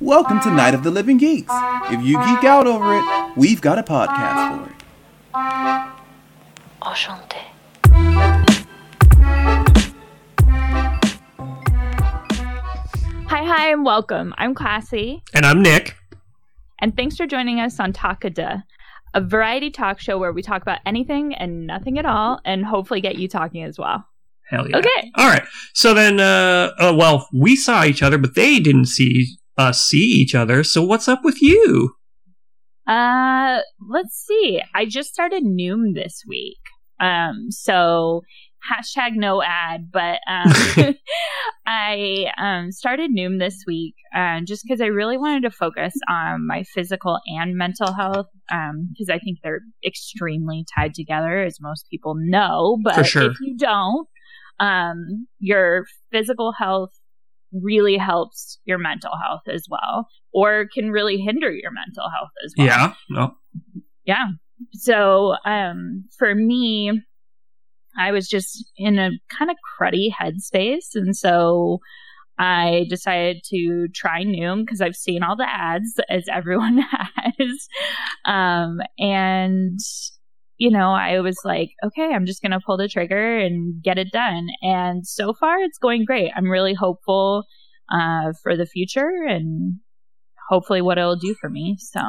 Welcome to Night of the Living Geeks. If you geek out over it, we've got a podcast for it. Enchanté. Hi, hi, and welcome. I'm Classy, And I'm Nick. and thanks for joining us on Takada, a variety talk show where we talk about anything and nothing at all, and hopefully get you talking as well. Hell yeah. Okay. All right. So then, uh, uh, well, we saw each other, but they didn't see us see each other. So what's up with you? Uh, let's see. I just started Noom this week. Um, so hashtag no ad, but um, I um started Noom this week, um, just because I really wanted to focus on my physical and mental health, um, because I think they're extremely tied together, as most people know. But For sure. if you don't, um, your physical health really helps your mental health as well, or can really hinder your mental health as well Yeah. No. yeah so um for me i was just in a kind of cruddy headspace and so i decided to try noom because i've seen all the ads as everyone has um and you know i was like okay i'm just gonna pull the trigger and get it done and so far it's going great i'm really hopeful uh for the future and hopefully what it'll do for me so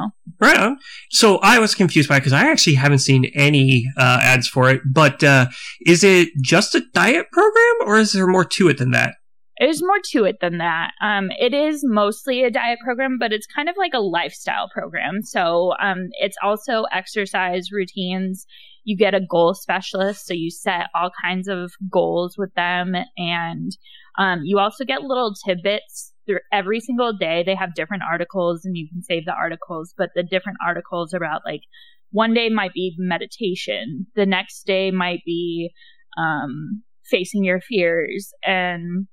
Right on. So I was confused by it because I actually haven't seen any uh, ads for it. But uh, is it just a diet program, or is there more to it than that? There's more to it than that. Um, it is mostly a diet program, but it's kind of like a lifestyle program. So um, it's also exercise routines. You get a goal specialist, so you set all kinds of goals with them, and um, you also get little tidbits through every single day. They have different articles, and you can save the articles, but the different articles about like one day might be meditation, the next day might be um, facing your fears, and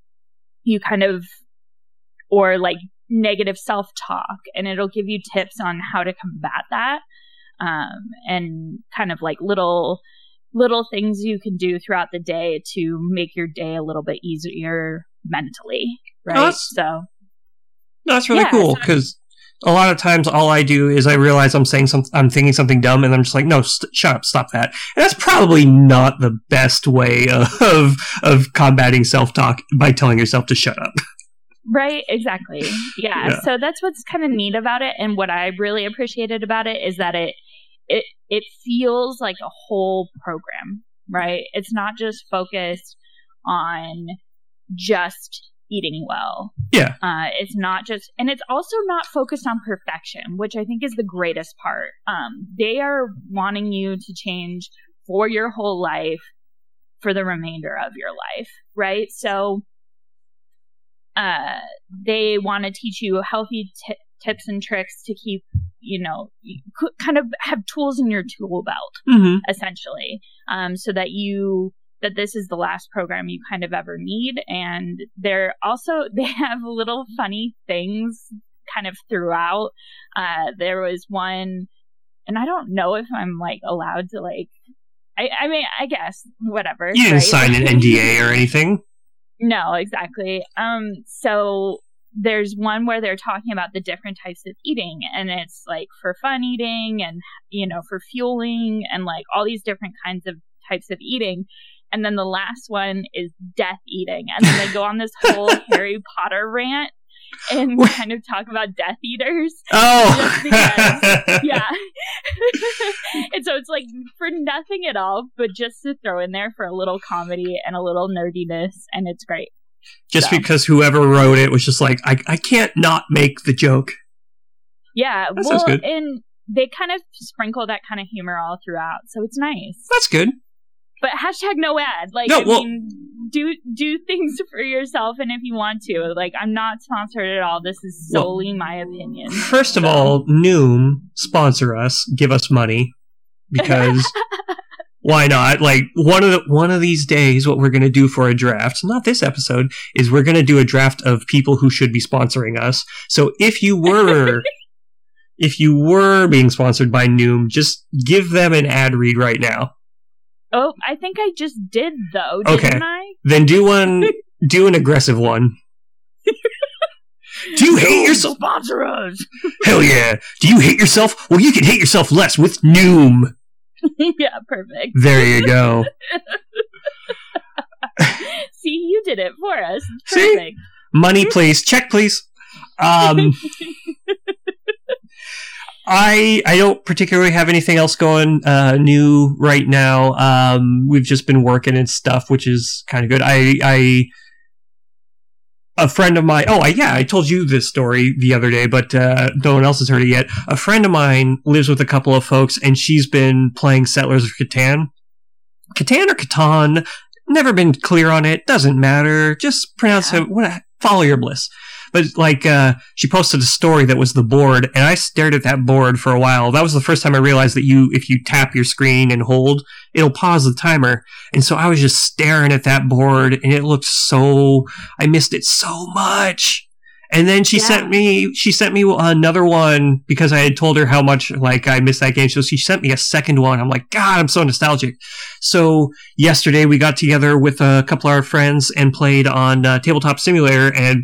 you kind of or like negative self-talk and it'll give you tips on how to combat that um, and kind of like little little things you can do throughout the day to make your day a little bit easier mentally right? That's- so that's really Yeah, cool because a lot of times all I do is I realize I'm saying some, I'm thinking something dumb, and I'm just like, no, st- shut up, stop that. And that's probably not the best way of of combating self talk by telling yourself to shut up. Right, exactly. Yeah. Yeah. So that's what's kind of neat about it and what I really appreciated about it is that it it it feels like a whole program, right? It's not just focused on just eating well. Yeah. Uh it's not just and it's also not focused on perfection, which I think is the greatest part. Um they are wanting you to change for your whole life for the remainder of your life, right? So uh, they want to teach you healthy t- tips and tricks to keep, you know, kind of have tools in your tool belt, Mm-hmm. essentially, um, so that you that this is the last program you kind of ever need. And they're also they have little funny things kind of throughout. Uh, there was one, and I don't know if I'm like allowed to like. I, I mean, I guess whatever. You didn't right? sign an NDA or anything. No, exactly. Um, so there's one where they're talking about the different types of eating, and it's like for fun eating and, you know, for fueling and like all these different kinds of types of eating. And then the last one is death eating. And then they go on this whole Harry Potter rant and kind of talk about Death Eaters. Oh, because, yeah. and so it's like for nothing at all, but just to throw in there for a little comedy and a little nerdiness, and it's great. just So. because whoever wrote it was just like, I, I can't not make the joke. Yeah, That well, and they kind of sprinkle that kind of humor all throughout, so it's nice. That's good. But hashtag no ad. Like, No, I well- mean, do do things for yourself, and if you want to, like, I'm not sponsored at all. This is Well, solely my opinion. First of all, Noom sponsor us, give us money because why not? Like one of the one of these days, what we're going to do for a draft, not this episode, is we're going to do a draft of people who should be sponsoring us. So if you were if you were being sponsored by Noom, just give them an ad read right now. Oh, I think I just did though, Okay. didn't I? Then do one do an aggressive one. Do you hate yourself? Sponsor us. Hell yeah. Do you hate yourself? Well, you can hate yourself less with Noom. yeah, perfect. There you go. See, you did it for us. See? Money, please. Check, please. Um, I I don't particularly have anything else going uh, new right now. Um, we've just been working and stuff, which is kind of good. I I a friend of mine. Oh, I, yeah, I told you this story the other day, but uh, no one else has heard it yet. A friend of mine lives with a couple of folks, and she's been playing Settlers of Catan. Catan or Catan? Never been clear on it. Doesn't matter. Just pronounce Yeah. it. What, follow your bliss. But like, uh, she posted a story that was the board, and I stared at that board for a while. That was the first time I realized that you, if you tap your screen and hold, it'll pause the timer. And so I was just staring at that board, and it looked so. I missed it so much. And then she Yeah. sent me, she sent me another one because I had told her how much like I missed that game. So she sent me a second one. I'm like, God, I'm so nostalgic. So yesterday we got together with a couple of our friends and played on uh, Tabletop Simulator. And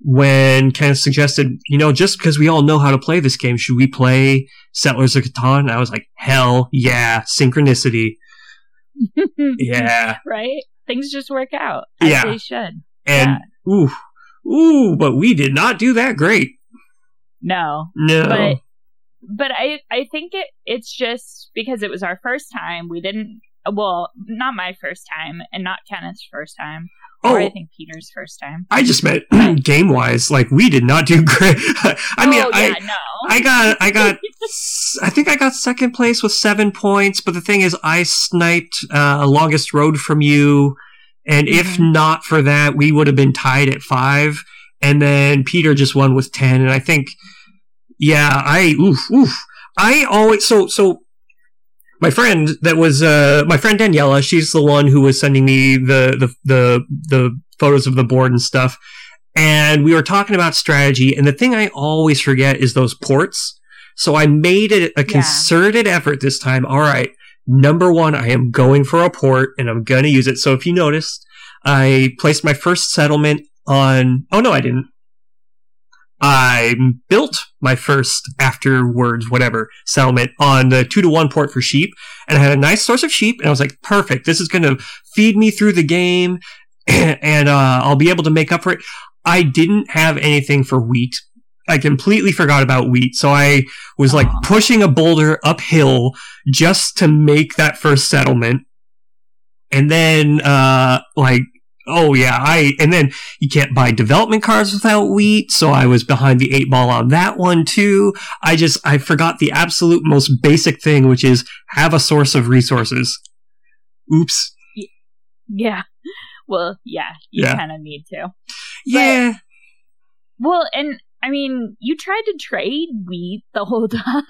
when Kenneth suggested, you know, just because we all know how to play this game, should we play Settlers of Catan? I was like, hell yeah, synchronicity. Yeah. right? Things just work out as Yeah. they should. And ooh, ooh, but we did not do that great. No, No. but but I I think it it's just because it was our first time. We didn't. Well, not my first time, and not Kenneth's first time, or I oh, think Peter's first time. I just meant game wise, like we did not do great. I mean, oh, I, no. I got, I got, I think I got second place with seven points. But the thing is, I sniped uh, longest road from you, and if Mhm. not for that, we would have been tied at five. And then Peter just won with ten. And I think, yeah, I oof oof. I always so so. My friend that was uh, my friend Daniela. She's the one who was sending me the the the the photos of the board and stuff. And we were talking about strategy and the thing i always forget is those ports. So i made it a concerted effort this time. All right number one i am going for a port and i'm going to use it. So if you noticed i placed my first settlement on oh no i didn't i built my first afterwards whatever settlement on the two to one port for sheep and i had a nice source of sheep and i was like perfect this is going to feed me through the game and uh, I'll be able to make up for it. I didn't have anything for wheat. I completely forgot about wheat, so I was like pushing a boulder uphill just to make that first settlement. And then, uh, like, oh yeah, I, and then you can't buy development cards without wheat, so I was behind the eight ball on that one too. I just, I forgot the absolute most basic thing, which is have a source of resources. Oops. yeah. Well, yeah, you Yeah. kind of need to. Yeah. Well, and I mean, you tried to trade wheat the whole time.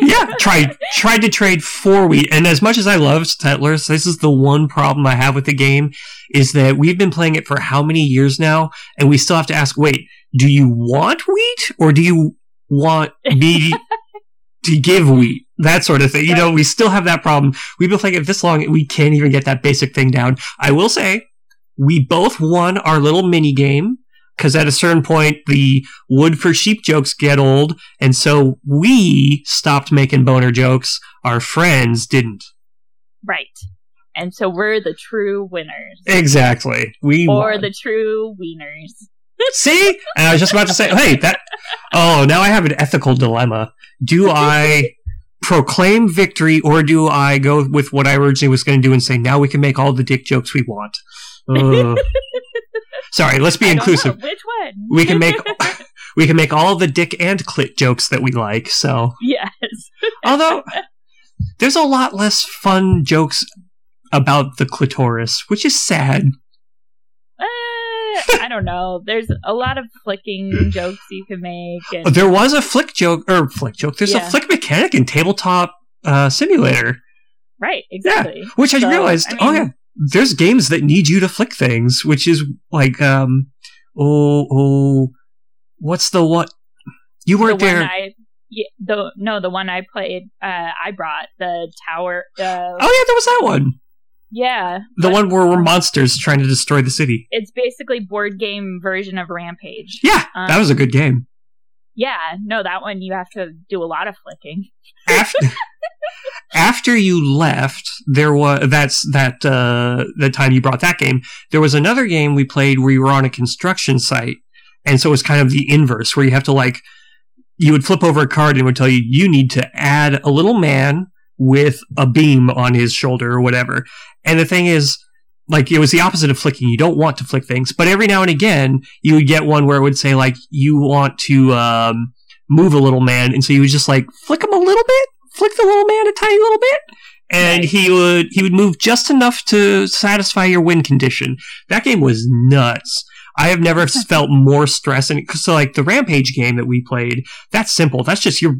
yeah, tried tried to trade for wheat. And as much as I love Settlers, this is the one problem I have with the game is that we've been playing it for how many years now, and we still have to ask, wait, do you want wheat or do you want me to give wheat? That sort of thing. You know, we still have that problem. We've been playing it this long, and we can't even get that basic thing down. I will say, we both won our little mini game. Because at a certain point, the wood for sheep jokes get old, and so we stopped making boner jokes. Our friends didn't. right. And so we're the true winners. Exactly. We or won. the true wieners. See? And I was just about to say, hey, that. Oh, now I have an ethical dilemma. Do I proclaim victory or do I go with what I originally was going to do and say, now we can make all the dick jokes we want? Ugh. Sorry, let's be inclusive. know. Which one? We can make we can make all the dick and clit jokes that we like. So, yes. although there's a lot less fun jokes about the clitoris, which is sad. Uh, I don't know. There's a lot of flicking jokes you can make. And, There was a flick joke or flick joke. There's a flick mechanic in tabletop uh, simulator, right, exactly. Yeah, which I realized. I oh yeah, there's games that need you to flick things, which is like um oh oh what's the what you weren't one there. I, yeah, the no, the one I played, uh, I brought the tower. Uh, oh yeah, there was that one. Yeah. The one where we're monsters trying to destroy the city. It's basically board game version of Rampage. Yeah, that was a good game. Yeah, no, that one you have to do a lot of flicking. After, after you left, there was that's that uh, the time you brought that game. There was another game we played where you were on a construction site, and so it was kind of the inverse, where you have to like you would flip over a card and it would tell you you need to add a little man with a beam on his shoulder or whatever. And the thing is, like it was the opposite of flicking. You don't want to flick things, but every now and again you would get one where it would say like you want to um, move a little man, and so you would just like flick him a little bit, flick the little man a tiny little bit, and Nice. he would he would move just enough to satisfy your win condition. That game was nuts. I have never felt more stress, and so like the Rampage game that we played, that's simple. That's just you're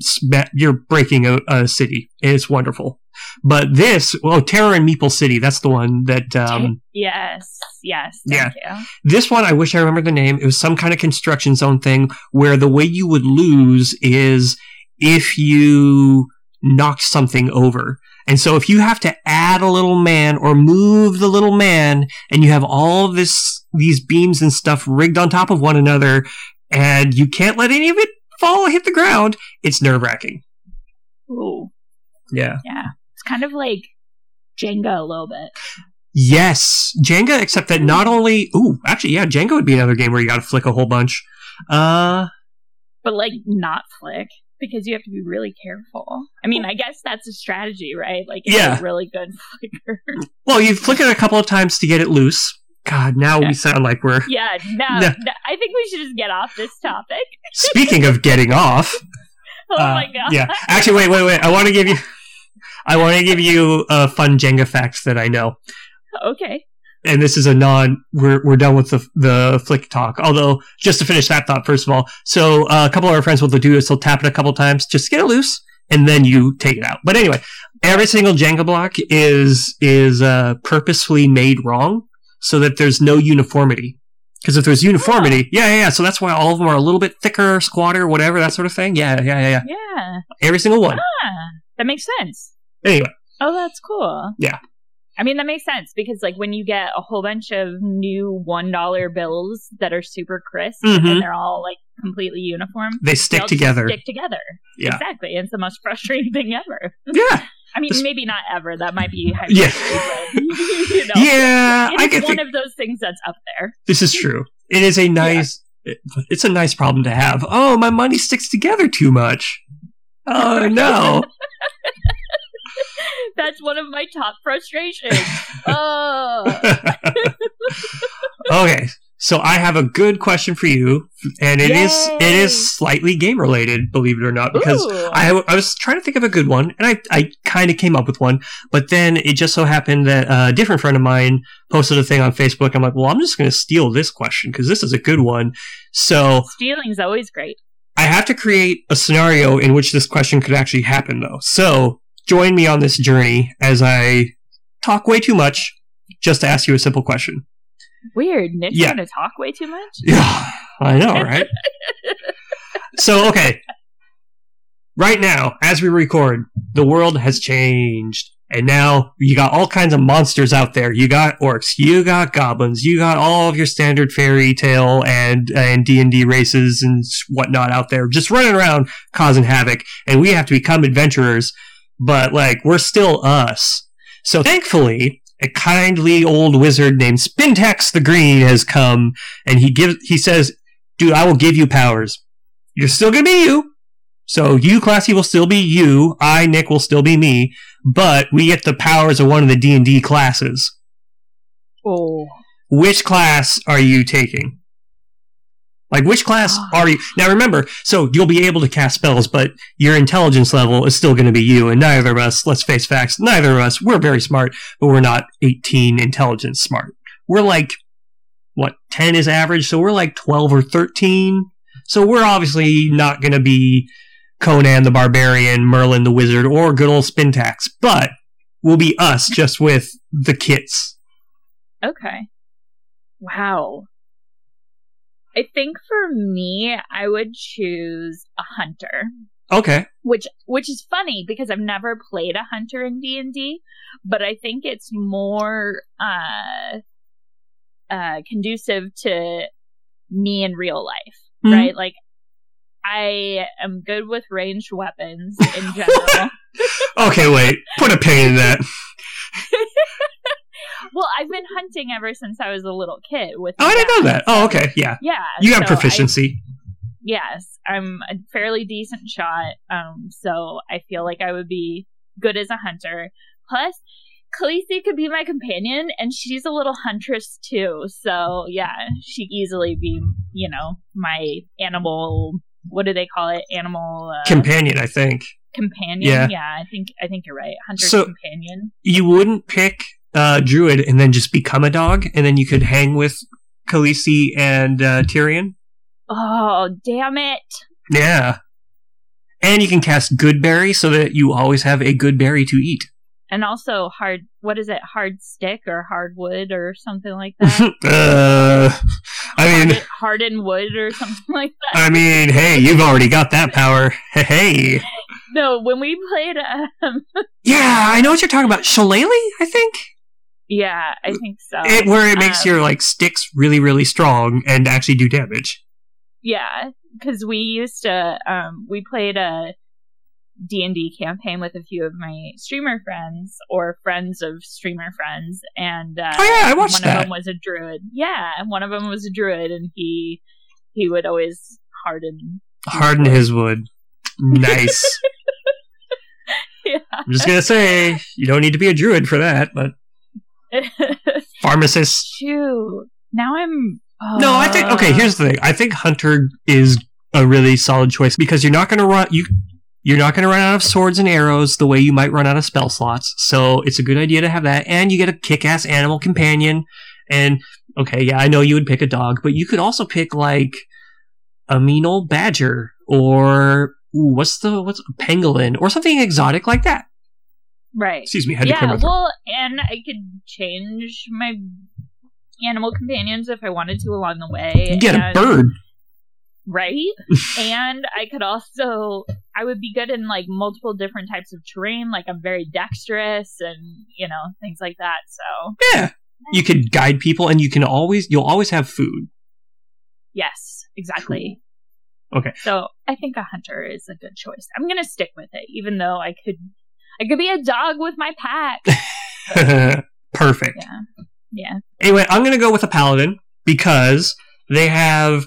you're breaking a, a city. It's wonderful. But this, oh, Terror in Meeple City, that's the one that um, yes, yes. Thank you. this one, I wish I remember the name. It was some kind of construction zone thing where the way you would lose is if you knocked something over. And so if you have to add a little man or move the little man and you have all this, these beams and stuff rigged on top of one another and you can't let any of it fall, or hit the ground, it's nerve wracking. Ooh, Yeah. yeah. Kind of like Jenga a little bit. Yes, Jenga, except that not only, ooh, actually, yeah, Jenga would be another game where you gotta flick a whole bunch. Uh, but like not flick because you have to be really careful. I mean, I guess that's a strategy, right? Like, it's Yeah. a really good flicker. Well, you flick it a couple of times to get it loose. God, now Yeah. we sound like we're. yeah, no, No. no, I think we should just get off this topic. Speaking of getting off, Oh uh, my god. yeah. Actually, wait, wait, wait. I want to give you, I want to give you a fun Jenga fact that I know, Okay. and this is a non. We're we're done with the the flick talk. Although, just to finish that thought, first of all, so uh, a couple of our friends will do is they'll tap it a couple times just to get it loose, and then you take it out. But anyway, every single Jenga block is is uh, purposefully made wrong so that there's no uniformity. Because if there's uniformity, yeah, yeah, yeah. So that's why all of them are a little bit thicker, squatter, whatever, that sort of thing. Yeah, yeah, yeah, yeah. Yeah. Every single one. Ah, that makes sense. Anyway, Oh, that's cool. Yeah. I mean, that makes sense because, like, when you get a whole bunch of new $1 bills that are super crisp Mhm. and they're all, like, completely uniform, they stick together. Stick together. Yeah. Exactly. It's the most frustrating thing ever. Yeah, I mean, maybe not ever. That might be Yeah. but, you know. yeah. I is one think of those things that's up there. this is true. It is a nice. it- it's a nice problem to have. Oh, my money sticks together too much. Oh no. That's one of my top frustrations. oh. okay, so I have a good question for you, and it is it Yay. is slightly game related, believe it or not, because Ooh. I, I was trying to think of a good one, and I, I kind of came up with one, but then it just so happened that a different friend of mine posted a thing on Facebook. I'm like, well, I'm just going to steal this question because this is a good one. So Stealing's always great. I have to create a scenario in which this question could actually happen, though. So join me on this journey as I talk way too much just to ask you a simple question. Weird. Nick's Yeah. gonna talk way too much. Yeah, I know, right? so, okay. Right now, as we record, the world has changed. And now you got all kinds of monsters out there. You got orcs, you got goblins, you got all of your standard fairy tale and and D and D races and whatnot out there, just running around causing havoc. And we have to become adventurers, but like we're still us. So thankfully, a kindly old wizard named Spintax the Green has come and he gives he says, "Dude, I will give you powers. You're still gonna be you. So you, Classy, will still be you. I, Nick, will still be me. But we get the powers of one of the D and D classes. Oh. Which class are you taking? Like, which class ah. are you? Now, remember, so you'll be able to cast spells, but your intelligence level is still going to be you. And neither of us, let's face facts, neither of us, we're very smart, but we're not 18 intelligence smart. We're like, what, 10 is average, so we're like 12 or 13. So we're obviously not going to be Conan the Barbarian, Merlin the Wizard, or good old Spintax, but we'll be us just with the kits. Okay. Wow. I think for me, I would choose a hunter. Okay. which which is funny because I've never played a hunter in D and D, but I think it's more uh, uh, conducive to me in real life, Mhm. right? Like I am good with ranged weapons in general. Okay, wait. Put a pin in that. Well, I've been hunting ever since I was a little kid. With Oh, I didn't know that. Oh, okay. Yeah. Yeah, You got so I- proficiency. yes, I'm a fairly decent shot. Um, so I feel like I would be good as a hunter. Plus, Khaleesi could be my companion, and she's a little huntress too. So yeah, she easily be, you know, my animal. What do they call it? Animal uh, Companion, I think. companion. Yeah. I think I think you're right. Hunter's So- companion. You wouldn't pick uh, Druid and then just become a dog, and then you could hang with Khaleesi and uh, Tyrion. Oh damn it! Yeah. And you can cast Goodberry so that you always have a good berry to eat. And also hard. What is it? Hard stick or hardwood or something like that. uh, I mean, hardened wood or something like that. I mean, hey, you've already got that power. Hey, No, when we played, um, yeah, I know what you're talking about. Shillelagh, I think, yeah, I think so. it, where it makes Um, your like sticks really, really strong and actually do damage. yeah, because we used to, um, we played a D and D campaign with a few of my streamer friends or friends of streamer friends, and uh, Oh, yeah, I watched one that. of them was a druid. Yeah, and one of them was a druid, and he he would always harden. Harden his wood. Nice. Yeah. I'm just gonna say you don't need to be a druid for that, but pharmacist. Shoot, now I'm. No, I think okay. uh, Here's the thing. I think hunter is a really solid choice because you're not gonna run you. You're not going to run out of swords and arrows the way you might run out of spell slots. So it's a good idea to have that. And you get a kick ass animal companion. And okay, yeah, I know you would pick a dog, but you could also pick like a mean old badger or ooh, what's the what's a pangolin or something exotic like that. Right. Excuse me, to yeah, well, and I could change my animal companions if I wanted to along the way. You get a bird. right? and I could also, I would be good in like multiple different types of terrain. Like I'm very dexterous and you know things like that. So Yeah. You could guide people and you can always you'll always have food. yes, exactly. Cool. Okay. So I think a hunter is a good choice. I'm gonna stick with it, even though I could, I could be a dog with my pack. Perfect. Yeah, yeah. Anyway, I'm going to go with a paladin because they have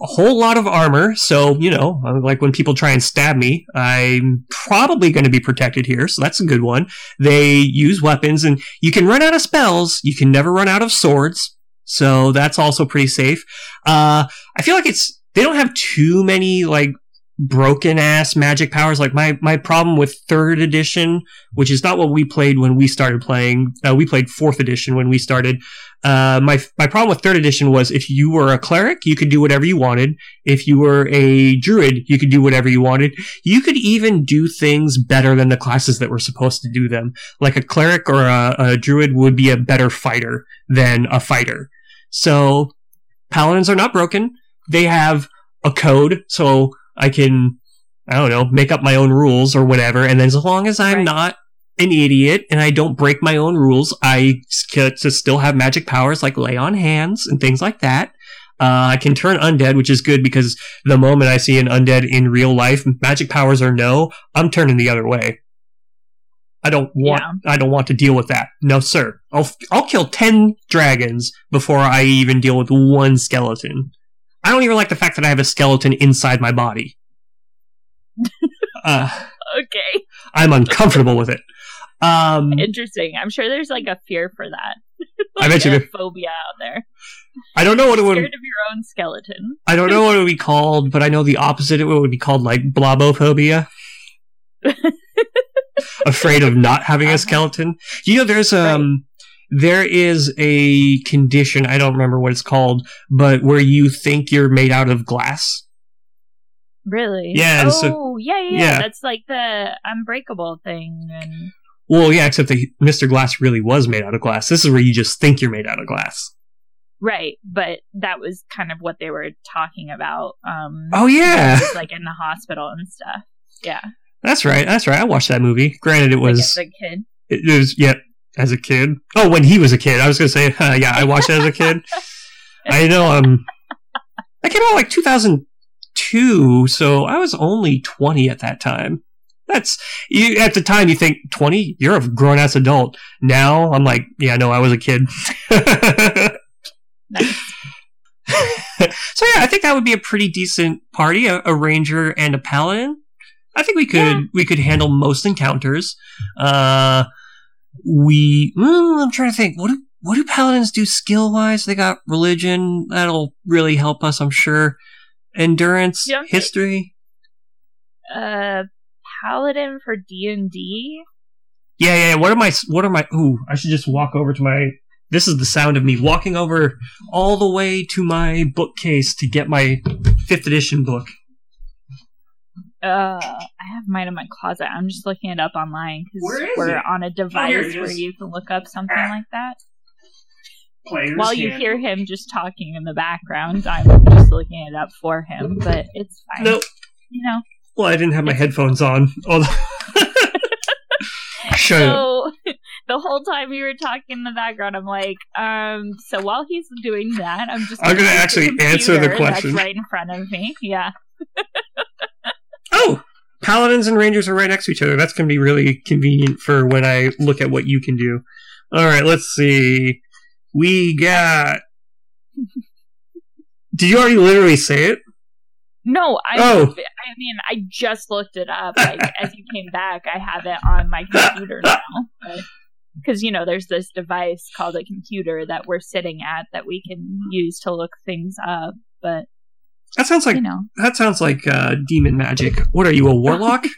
a whole lot of armor. So, you know, like when people try and stab me, I'm probably going to be protected here. So that's a good one. They use weapons and you can run out of spells. You can never run out of swords. So that's also pretty safe. Uh, I feel like it's, they don't have too many like broken ass magic powers. Like my, my problem with third edition, which is not what we played when we started playing. Uh, we played fourth edition when we started. Uh, my my problem with third edition was if you were a cleric, you could do whatever you wanted. If you were a druid, you could do whatever you wanted. You could even do things better than the classes that were supposed to do them. Like a cleric or a, a druid would be a better fighter than a fighter. So paladins are not broken. They have a code, so I can I don't know make up my own rules or whatever. And then as long as I'm Right. not an idiot and I don't break my own rules, I get to still have magic powers like lay on hands and things like that. Uh, I can turn undead, which is good because the moment I see an undead in real life, magic powers or no, I'm turning the other way. I don't want. I don't want to deal with that. No, sir. I'll I'll kill ten dragons before I even deal with one skeleton. I don't even like the fact that I have a skeleton inside my body. uh, Okay, I'm uncomfortable with it. Um, interesting. I'm sure there's like a fear for that. I bet you there- phobia out there. I don't know what it would. Scared of your own skeleton. I don't know what it would be called, but I know the opposite. It would be called like blobophobia. Afraid of not having Uh-huh. a skeleton. You know, there's um, there is a condition. I don't remember what it's called, but where you think you're made out of glass. Really? Yeah, Oh, so- yeah, yeah, yeah. That's like the unbreakable thing, and Well, yeah, except that Mr. Glass really was made out of glass. This is where you just think you're made out of glass. right. But that was kind of what they were talking about. Um, Oh yeah, like in the hospital and stuff. Yeah. That's right. That's right. I watched that movie. Granted, it Like was as a kid. it was yeah as a kid. Oh, when he was a kid, I was gonna say uh, yeah. I watched it as a kid. I know. Um, that came out like 2002, so I was only 20 at that time. That's you at the time you think 20, you're a grown ass adult. Now I'm like, yeah, no, I was a kid. Nice. so yeah, I think that would be a pretty decent party, a, a ranger and a paladin. I think we could Yeah. we could handle most encounters. Uh, we mm, I'm trying to think. What do what do paladins do skill wise? They got religion that'll really help us, I'm sure. Endurance, Yeah. history. Uh, paladin for D and D. Yeah, yeah. yeah. What are my what are my? Ooh, I should just walk over to my. This is the sound of me walking over all the way to my bookcase to get my fifth edition book. Uh, I have mine in my closet. I'm just looking it up online because we're it? on a device it where you can look up something like that. Players While you hear him just talking in the background, I'm just looking it up for him. But it's fine. Nope. You know. Well, I didn't have my headphones on. Although- Shut up. So the whole time you were talking in the background, I'm like, um. So while he's doing that, I'm just. I'm gonna use the actually answer the question. Right in front of me. Yeah. Paladins and rangers are right next to each other. That's going to be really convenient for when I look at what you can do. All right, let's see. We got. Did you already literally say it? No, I. Oh. I mean, I just looked it up. Like as you came back, I have it on my computer now. Because you know, there's this device called a computer that we're sitting at that we can use to look things up. But That sounds like you know, that sounds like uh, demon magic. What are you, a warlock?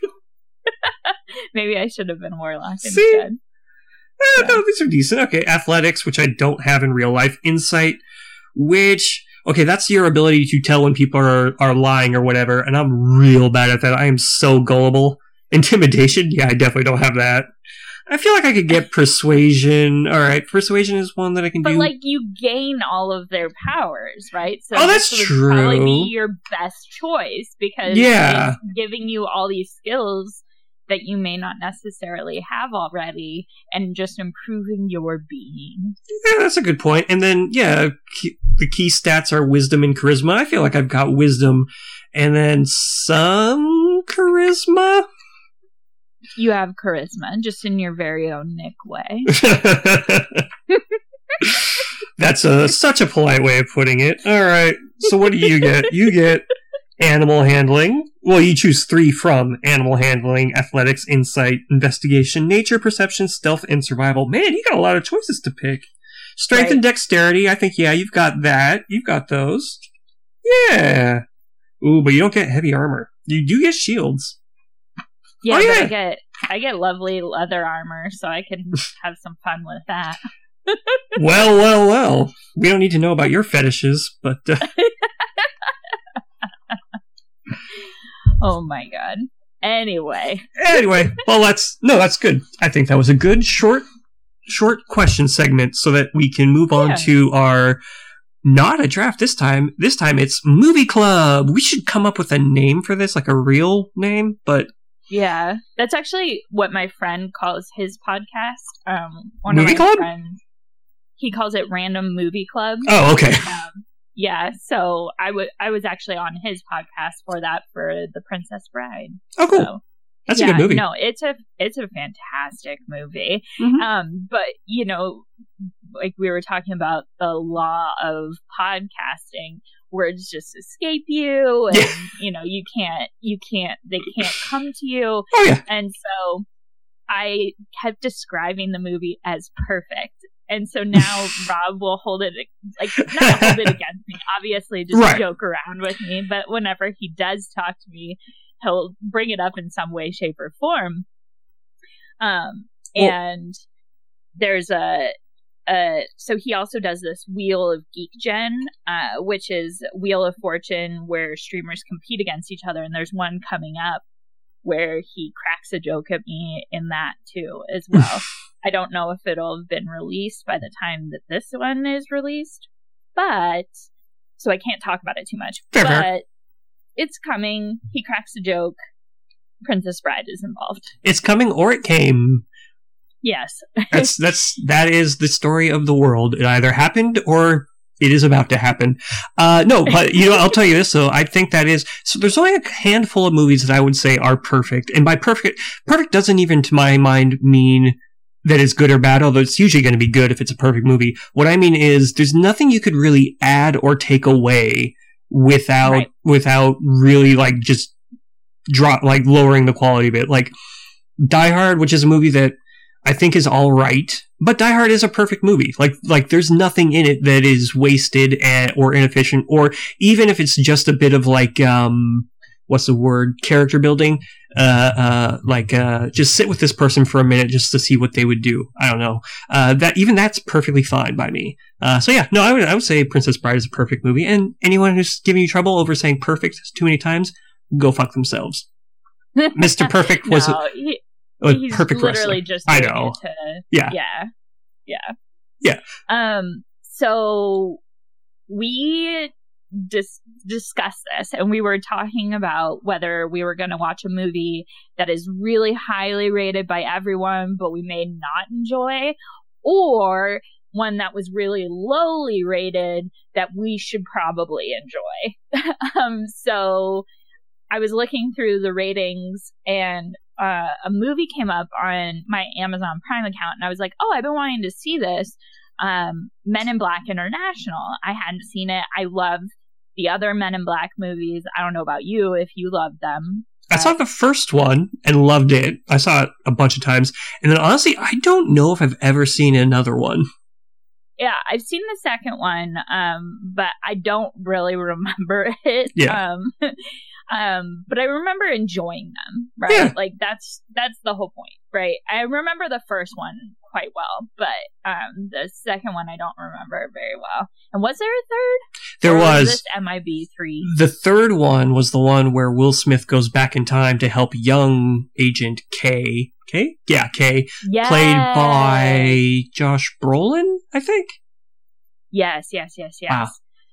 maybe I should have been warlock See? instead. Eh, no, these are decent. Okay, athletics, which I don't have in real life. Insight, which okay, that's your ability to tell when people are are lying or whatever. And I'm real bad at that. I am so gullible. Intimidation, yeah, I definitely don't have that. I feel like I could get persuasion. All right, persuasion is one that I can But do. like you gain all of their powers, right? So Oh, that's this would probably be your best choice because Yeah. it's giving you all these skills that you may not necessarily have already, and just improving your being. yeah, that's a good point. And then yeah, key, the key stats are wisdom and charisma. I feel like I've got wisdom, and then some charisma. You have charisma, just in your very own Nick way. That's a such a polite way of putting it. All right. So what do you get? You get animal handling. Well, you choose three from animal handling, athletics, insight, investigation, nature, perception, stealth, and survival. Man, you got a lot of choices to pick. Strength Right. and dexterity. I think yeah, you've got that. You've got those. Yeah. Ooh, but you don't get heavy armor. You do get shields. Yeah, Oh, yeah. I get I get lovely leather armor, so I can have some fun with that. well, well, well. We don't need to know about your fetishes, but uh, Oh my god. Anyway, anyway, well, that's no, that's good. I think that was a good short, short question segment, so that we can move on Yeah. to our not a draft this time. This time it's movie club. We should come up with a name for this, like a real name, but yeah, that's actually what my friend calls his podcast. Um, one Movie of my club? friends, he calls it Random Movie Club. oh, okay, Um, yeah, so I would I was actually on his podcast for that for The Princess Bride. oh, cool. So, That's yeah, a good movie. No, it's a it's a fantastic movie. Mhm. Um, but you know, like we were talking about the law of podcasting, words just escape you, and you know you can't you can't they can't come to you, Oh yeah, and so I kept describing the movie as perfect. And so now Rob will hold it like not hold it against me, obviously just Right. joke around with me, but whenever he does talk to me, he'll bring it up in some way, shape, or form. Um Well- and there's a uh, so he also does this Wheel of Geek Gen, uh, which is Wheel of Fortune, where streamers compete against each other, and there's one coming up where he cracks a joke at me in that too as well. I don't know if it'll have been released by the time that this one is released, but so I can't talk about it too much. Fair, but fair. it's coming. He cracks a joke. Princess Bride is involved. It's coming or it came. Yes. That's that's that is the story of the world. It either happened or it is about to happen. Uh, no, but you know, I'll tell you this though. I think that is so. There's only a handful of movies that I would say are perfect, and by perfect, perfect doesn't even, to my mind, mean that it's good or bad. Although it's usually going to be good if it's a perfect movie. What I mean is, there's nothing you could really add or take away without Right. without really like just drop like lowering the quality a bit. Like Die Hard, which is a movie that I think is all right, but Die Hard is a perfect movie. Like like there's nothing in it that is wasted and, or inefficient, or even if it's just a bit of like um what's the word character building. Uh, uh, like, uh, just sit with this person for a minute just to see what they would do. I don't know. Uh, that, even that's perfectly fine by me. Uh, so yeah, no, I would, I would say Princess Bride is a perfect movie. And anyone who's giving you trouble over saying perfect too many times, go fuck themselves. Mr. Perfect was no, he, a, he's perfect literally wrestler. just I know. to Yeah. yeah yeah Yeah. um so we dis- discussed this and we were talking about whether we were going to watch a movie that is really highly rated by everyone but we may not enjoy or one that was really lowly rated that we should probably enjoy um so i was looking through the ratings and uh, a movie came up on my Amazon Prime account, and I was like, "Oh, I've been wanting to see this." Um, Men in Black International. I hadn't seen it. I love the other Men in Black movies. I don't know about you if you love them. I saw the first one and loved it. I saw it a bunch of times. And then honestly, I don't know if I've ever seen another one. Yeah, I've seen the second one, um, but I don't really remember it. Yeah. Um, um, but I remember enjoying them, right? Yeah. Like that's that's the whole point, right? I remember the first one quite well, but um, the second one I don't remember very well. And was there a third? There Or was. this MIB three. The third one was the one where Will Smith goes back in time to help young Agent K. K? Yeah, K. Yeah, Played by Josh Brolin, I think. Yes, yes, yes, yes. Wow.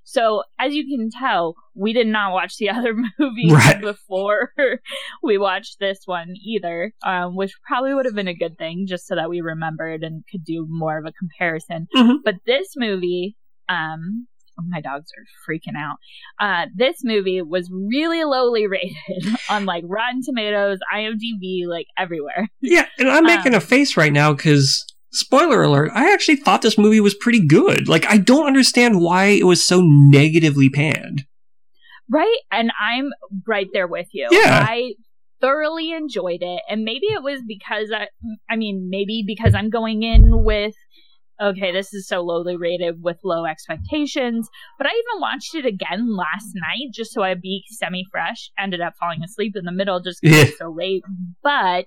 So as you can tell, we did not watch the other movies Right. before we watched this one either, um, which probably would have been a good thing just so that we remembered and could do more of a comparison. Mhm. But this movie, um, oh, my dogs are freaking out. Uh, this movie was really lowly rated on like Rotten Tomatoes, IMDb, like everywhere. Yeah, and I'm making Um, a face right now because, spoiler alert, I actually thought this movie was pretty good. Like, I don't understand why it was so negatively panned. Right? And I'm right there with you. Yeah. I thoroughly enjoyed it. And maybe it was because I, I mean, maybe because I'm going in with, okay, this is so lowly rated with low expectations. But I even watched it again last night just so I'd be semi fresh. Ended up falling asleep in the middle just because Yeah. it's so late. But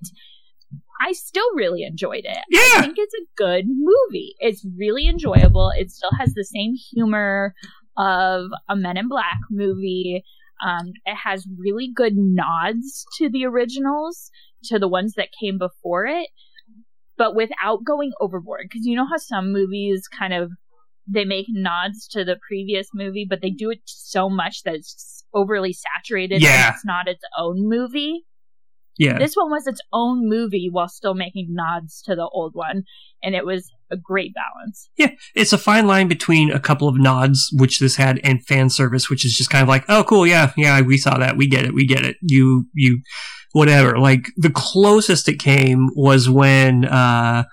I still really enjoyed it. Yeah. I think it's a good movie. It's really enjoyable. It still has the same humor of a Men in Black movie. Um, it has really good nods to the originals, to the ones that came before it, but without going overboard. Because you know how some movies kind of they make nods to the previous movie, but they do it so much that it's overly saturated. Yeah. and it's not its own movie. Yeah. This one was its own movie while still making nods to the old one, and it was a great balance. Yeah, it's a fine line between a couple of nods, which this had, and fan service, which is just kind of like, oh, cool, yeah, yeah, we saw that, we get it, we get it, you, you, whatever. Like the closest it came was when uh,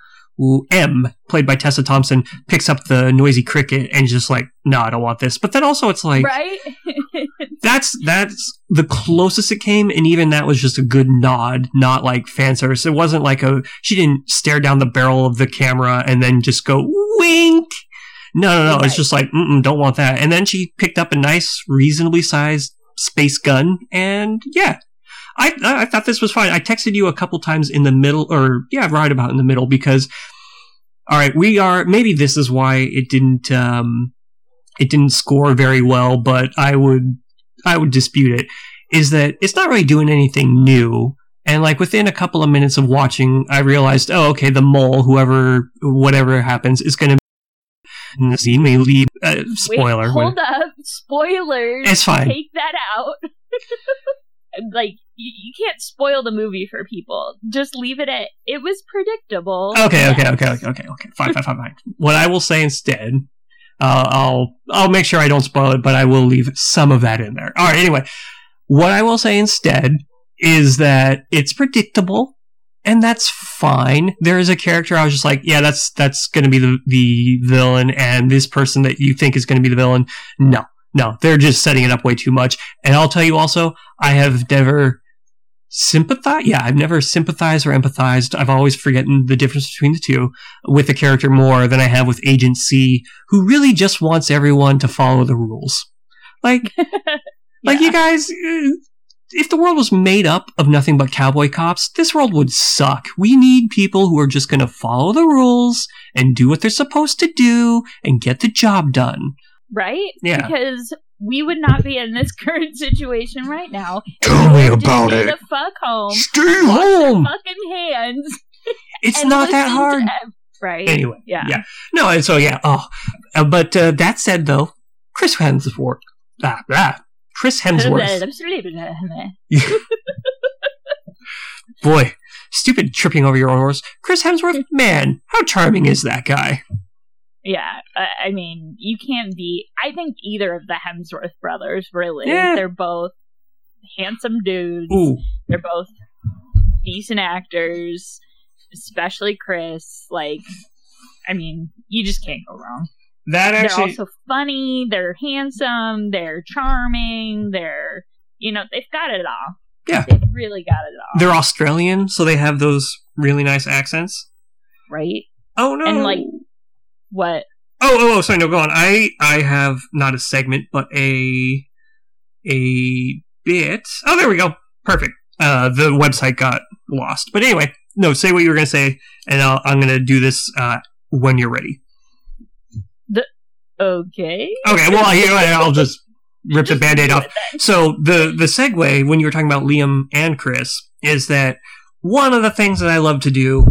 M, played by Tessa Thompson, picks up the noisy cricket and just like, no, I don't want this. But then also, it's like right? that's that's the closest it came, and even that was just a good nod, not like fan service. It wasn't like a she didn't stare down the barrel of the camera and then just go wink. No, no, no. It's just like, don't want that. And then she picked up a nice, reasonably sized space gun, and yeah, I I thought this was fine. I texted you a couple times in the middle, or yeah, right about in the middle, because all right, we are maybe this is why it didn't um it didn't score very well, but I would I would dispute it. Is that it's not really doing anything new. And like within a couple of minutes of watching, I realized, oh, okay, the mole, whoever, whatever happens, is going to. See me leave. Uh, spoiler. Wait, hold up. Spoilers. It's fine. Take that out. like, you, you can't spoil the movie for people. Just leave it at it was predictable. Okay, okay, okay, okay, okay, okay. Fine, fine, fine, fine. What I will say instead, uh, I'll I'll make sure I don't spoil it, but I will leave some of that in there. All right. Anyway, what I will say instead is that it's predictable, and that's fine. There is a character I was just like, yeah, that's that's going to be the the villain, and this person that you think is going to be the villain, no, no, they're just setting it up way too much. And I'll tell you also, I have never sympathize yeah i've never sympathized or empathized. I've always forgotten the difference between the two with the character more than i have with agent c who really just wants everyone to follow the rules. Like like you guys uh, if the world was made up of nothing but cowboy cops this world would suck. We need people who are just going to follow the rules and do what they're supposed to do and get the job done. Right? Yeah. Because we would not be in this current situation right now. Tell me about it. The fuck home. stay home fucking hands. it's not that hard ev- right? anyway Yeah. yeah no and so yeah oh uh, but uh, that said though chris hemsworth ah, ah, chris hemsworth boy stupid tripping over your own horse chris hemsworth man how charming is that guy Yeah, I I mean, you can't be. I think either of the Hemsworth brothers, really. Yeah. They're both handsome dudes. ooh They're both decent actors, especially Chris. Like, I mean, you just can't go wrong. that actually. they're also funny. They're handsome. They're charming. They're, you know, they've got it all. Yeah. They've really got it all. they're australian so they have those really nice accents right? oh no And, like, What? oh oh oh sorry no go on. I i have not a segment but a a bit. Oh there we go. Perfect. Uh the website got lost. But anyway no say what you were gonna say and I'll, i'm gonna do this uh when you're ready. The, Okay. okay well here i'll just rip the Just band-aid off. so the the segue when you were talking about liam and chris is that one of the things that i love to do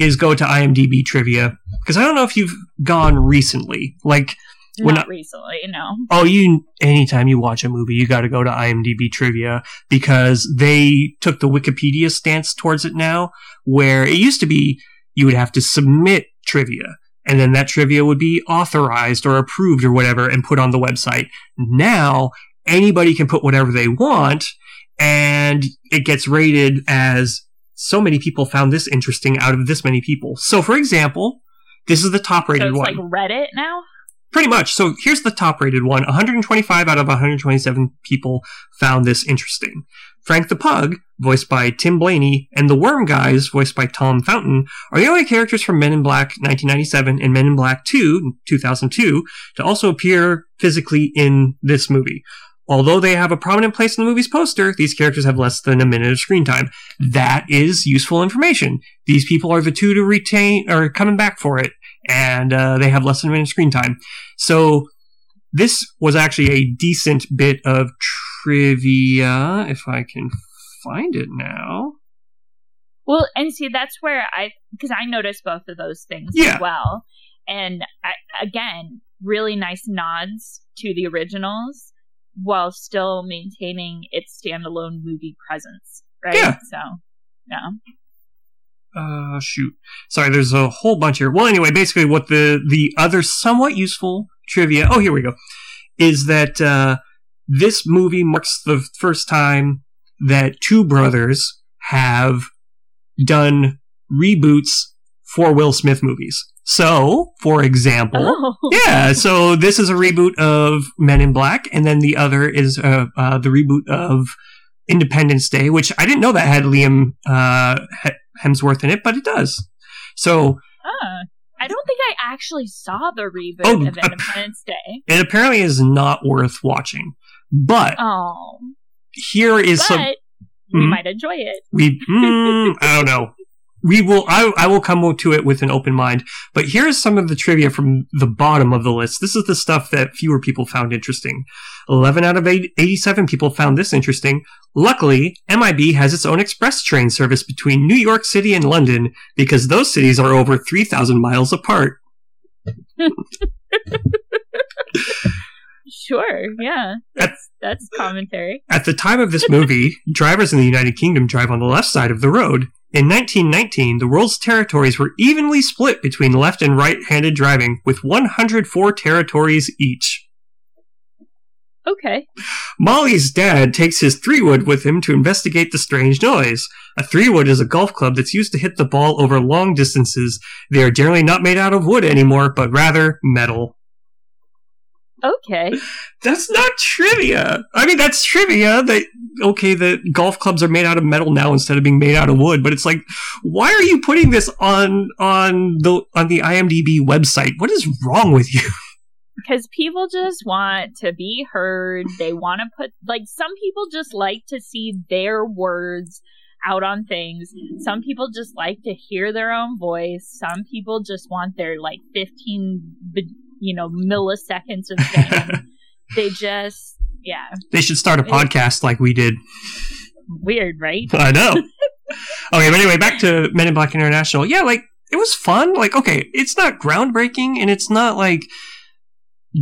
is go to imdb trivia because i don't know if you've gone recently like When Not I- recently, no. Oh, you anytime you watch a movie, you got to go to IMDb trivia because they took the Wikipedia stance towards it now, where it used to be you would have to submit trivia, and then that trivia would be authorized or approved or whatever and put on the website. Now anybody can put whatever they want, and it gets rated as so many people found this interesting out of this many people. So, for example, this is the top rated it's one. like Reddit now? Pretty much. So here's the top rated one. 125 out of 127 people found this interesting. Frank the Pug, voiced by Tim Blaney, and the Worm Guys, voiced by Tom Fountain, are the only characters from Men in Black 1997 and Men in Black 2 2002 to also appear physically in this movie. Although they have a prominent place in the movie's poster, these characters have less than a minute of screen time. That is useful information. These people are the two to retain, or coming back for it, and uh, they have less than a minute of screen time. So this was actually a decent bit of trivia, if I can find it now. Well, and see, that's where I, because I noticed both of those things Yeah. as well. And I, again, really nice nods to the originals while still maintaining its standalone movie presence, right? Yeah. So, yeah. Uh, shoot. Sorry, there's a whole bunch here. Well, anyway, basically, what the the other somewhat useful trivia. Oh, here we go. Is that uh, this movie marks the first time that two brothers have done reboots for Will Smith movies. So, for example, Oh, yeah, so this is a reboot of Men in Black, and then the other is uh, uh, the reboot of Independence Day, which I didn't know that had Liam uh, Hemsworth in it, but it does. So ah. I don't think I actually saw the reboot Oh, of Independence Day. it apparently is not worth watching. But Oh, here is but some we Mhm. might enjoy it. we mm, I don't know. We will. I, I will come to it with an open mind. But here's some of the trivia from the bottom of the list. This is the stuff that fewer people found interesting. Eleven out of eight- 87 people found this interesting. Luckily, MIB has its own express train service between New York City and London because those cities are over 3,000 miles apart. Sure, yeah. That's, that's commentary. At the time of this movie, drivers in the United Kingdom drive on the left side of the road. In 1919, the world's territories were evenly split between left and right handed driving, with 104 territories each. Okay. Molly's dad takes his three wood with him to investigate the strange noise. A three wood is a golf club that's used to hit the ball over long distances. They are generally not made out of wood anymore, but rather metal. Okay. That's not trivia. I mean, that's trivia that, okay, the golf clubs are made out of metal now instead of being made out of wood, but it's like, why are you putting this on, on the, on the IMDb website? What is wrong with you? Because people just want to be heard. They want to put, like, some people just like to see their words out on things. Some people just like to hear their own voice. Some people just want their, like, 15 you know, milliseconds of fame. they just, yeah. They should start a podcast like we did. Weird, right? I know. okay, but anyway, back to Men in Black International. Yeah, like, it was fun. Like, okay, it's not groundbreaking and it's not like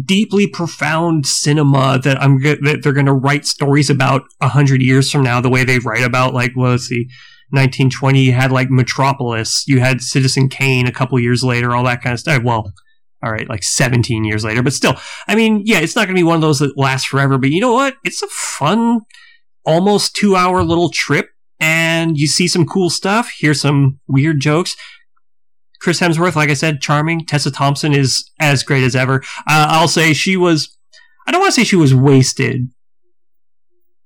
deeply profound cinema that I'm that they're going to write stories about a hundred years from now, the way they write about like, well, let's see, 1920 you had like Metropolis, you had Citizen Kane a couple years later, all that kind of stuff. Well, all right, like 17 years later, but still, I mean, yeah, it's not going to be one of those that lasts forever, but you know what? It's a fun, almost two hour little trip, and you see some cool stuff, hear some weird jokes. Chris Hemsworth, like I said, charming. Tessa Thompson is as great as ever. Uh, I'll say she was, I don't want to say she was wasted,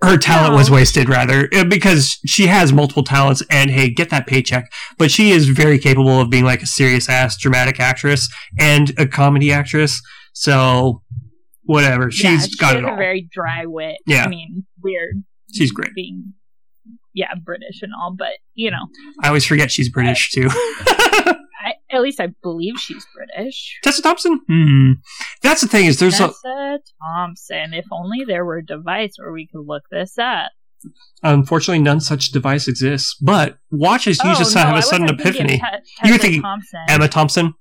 her talent no. was wasted rather uh, because she has multiple talents and hey get that paycheck. But she is very capable of being like a serious ass dramatic actress and a comedy actress. So whatever. She's yeah, she got it all. a very dry wit. Yeah. i mean weird. She's great. Being yeah british and all but you know. I always forget she's british too I, at least I believe she's British. Tessa Thompson? Hmm. That's the thing is there's Tessa a Thompson. If only there were a device where we could look this up. Unfortunately, none such device exists. But watch as you oh, just no, have a sudden epiphany. Te- you were thinking Thompson. Emma Thompson?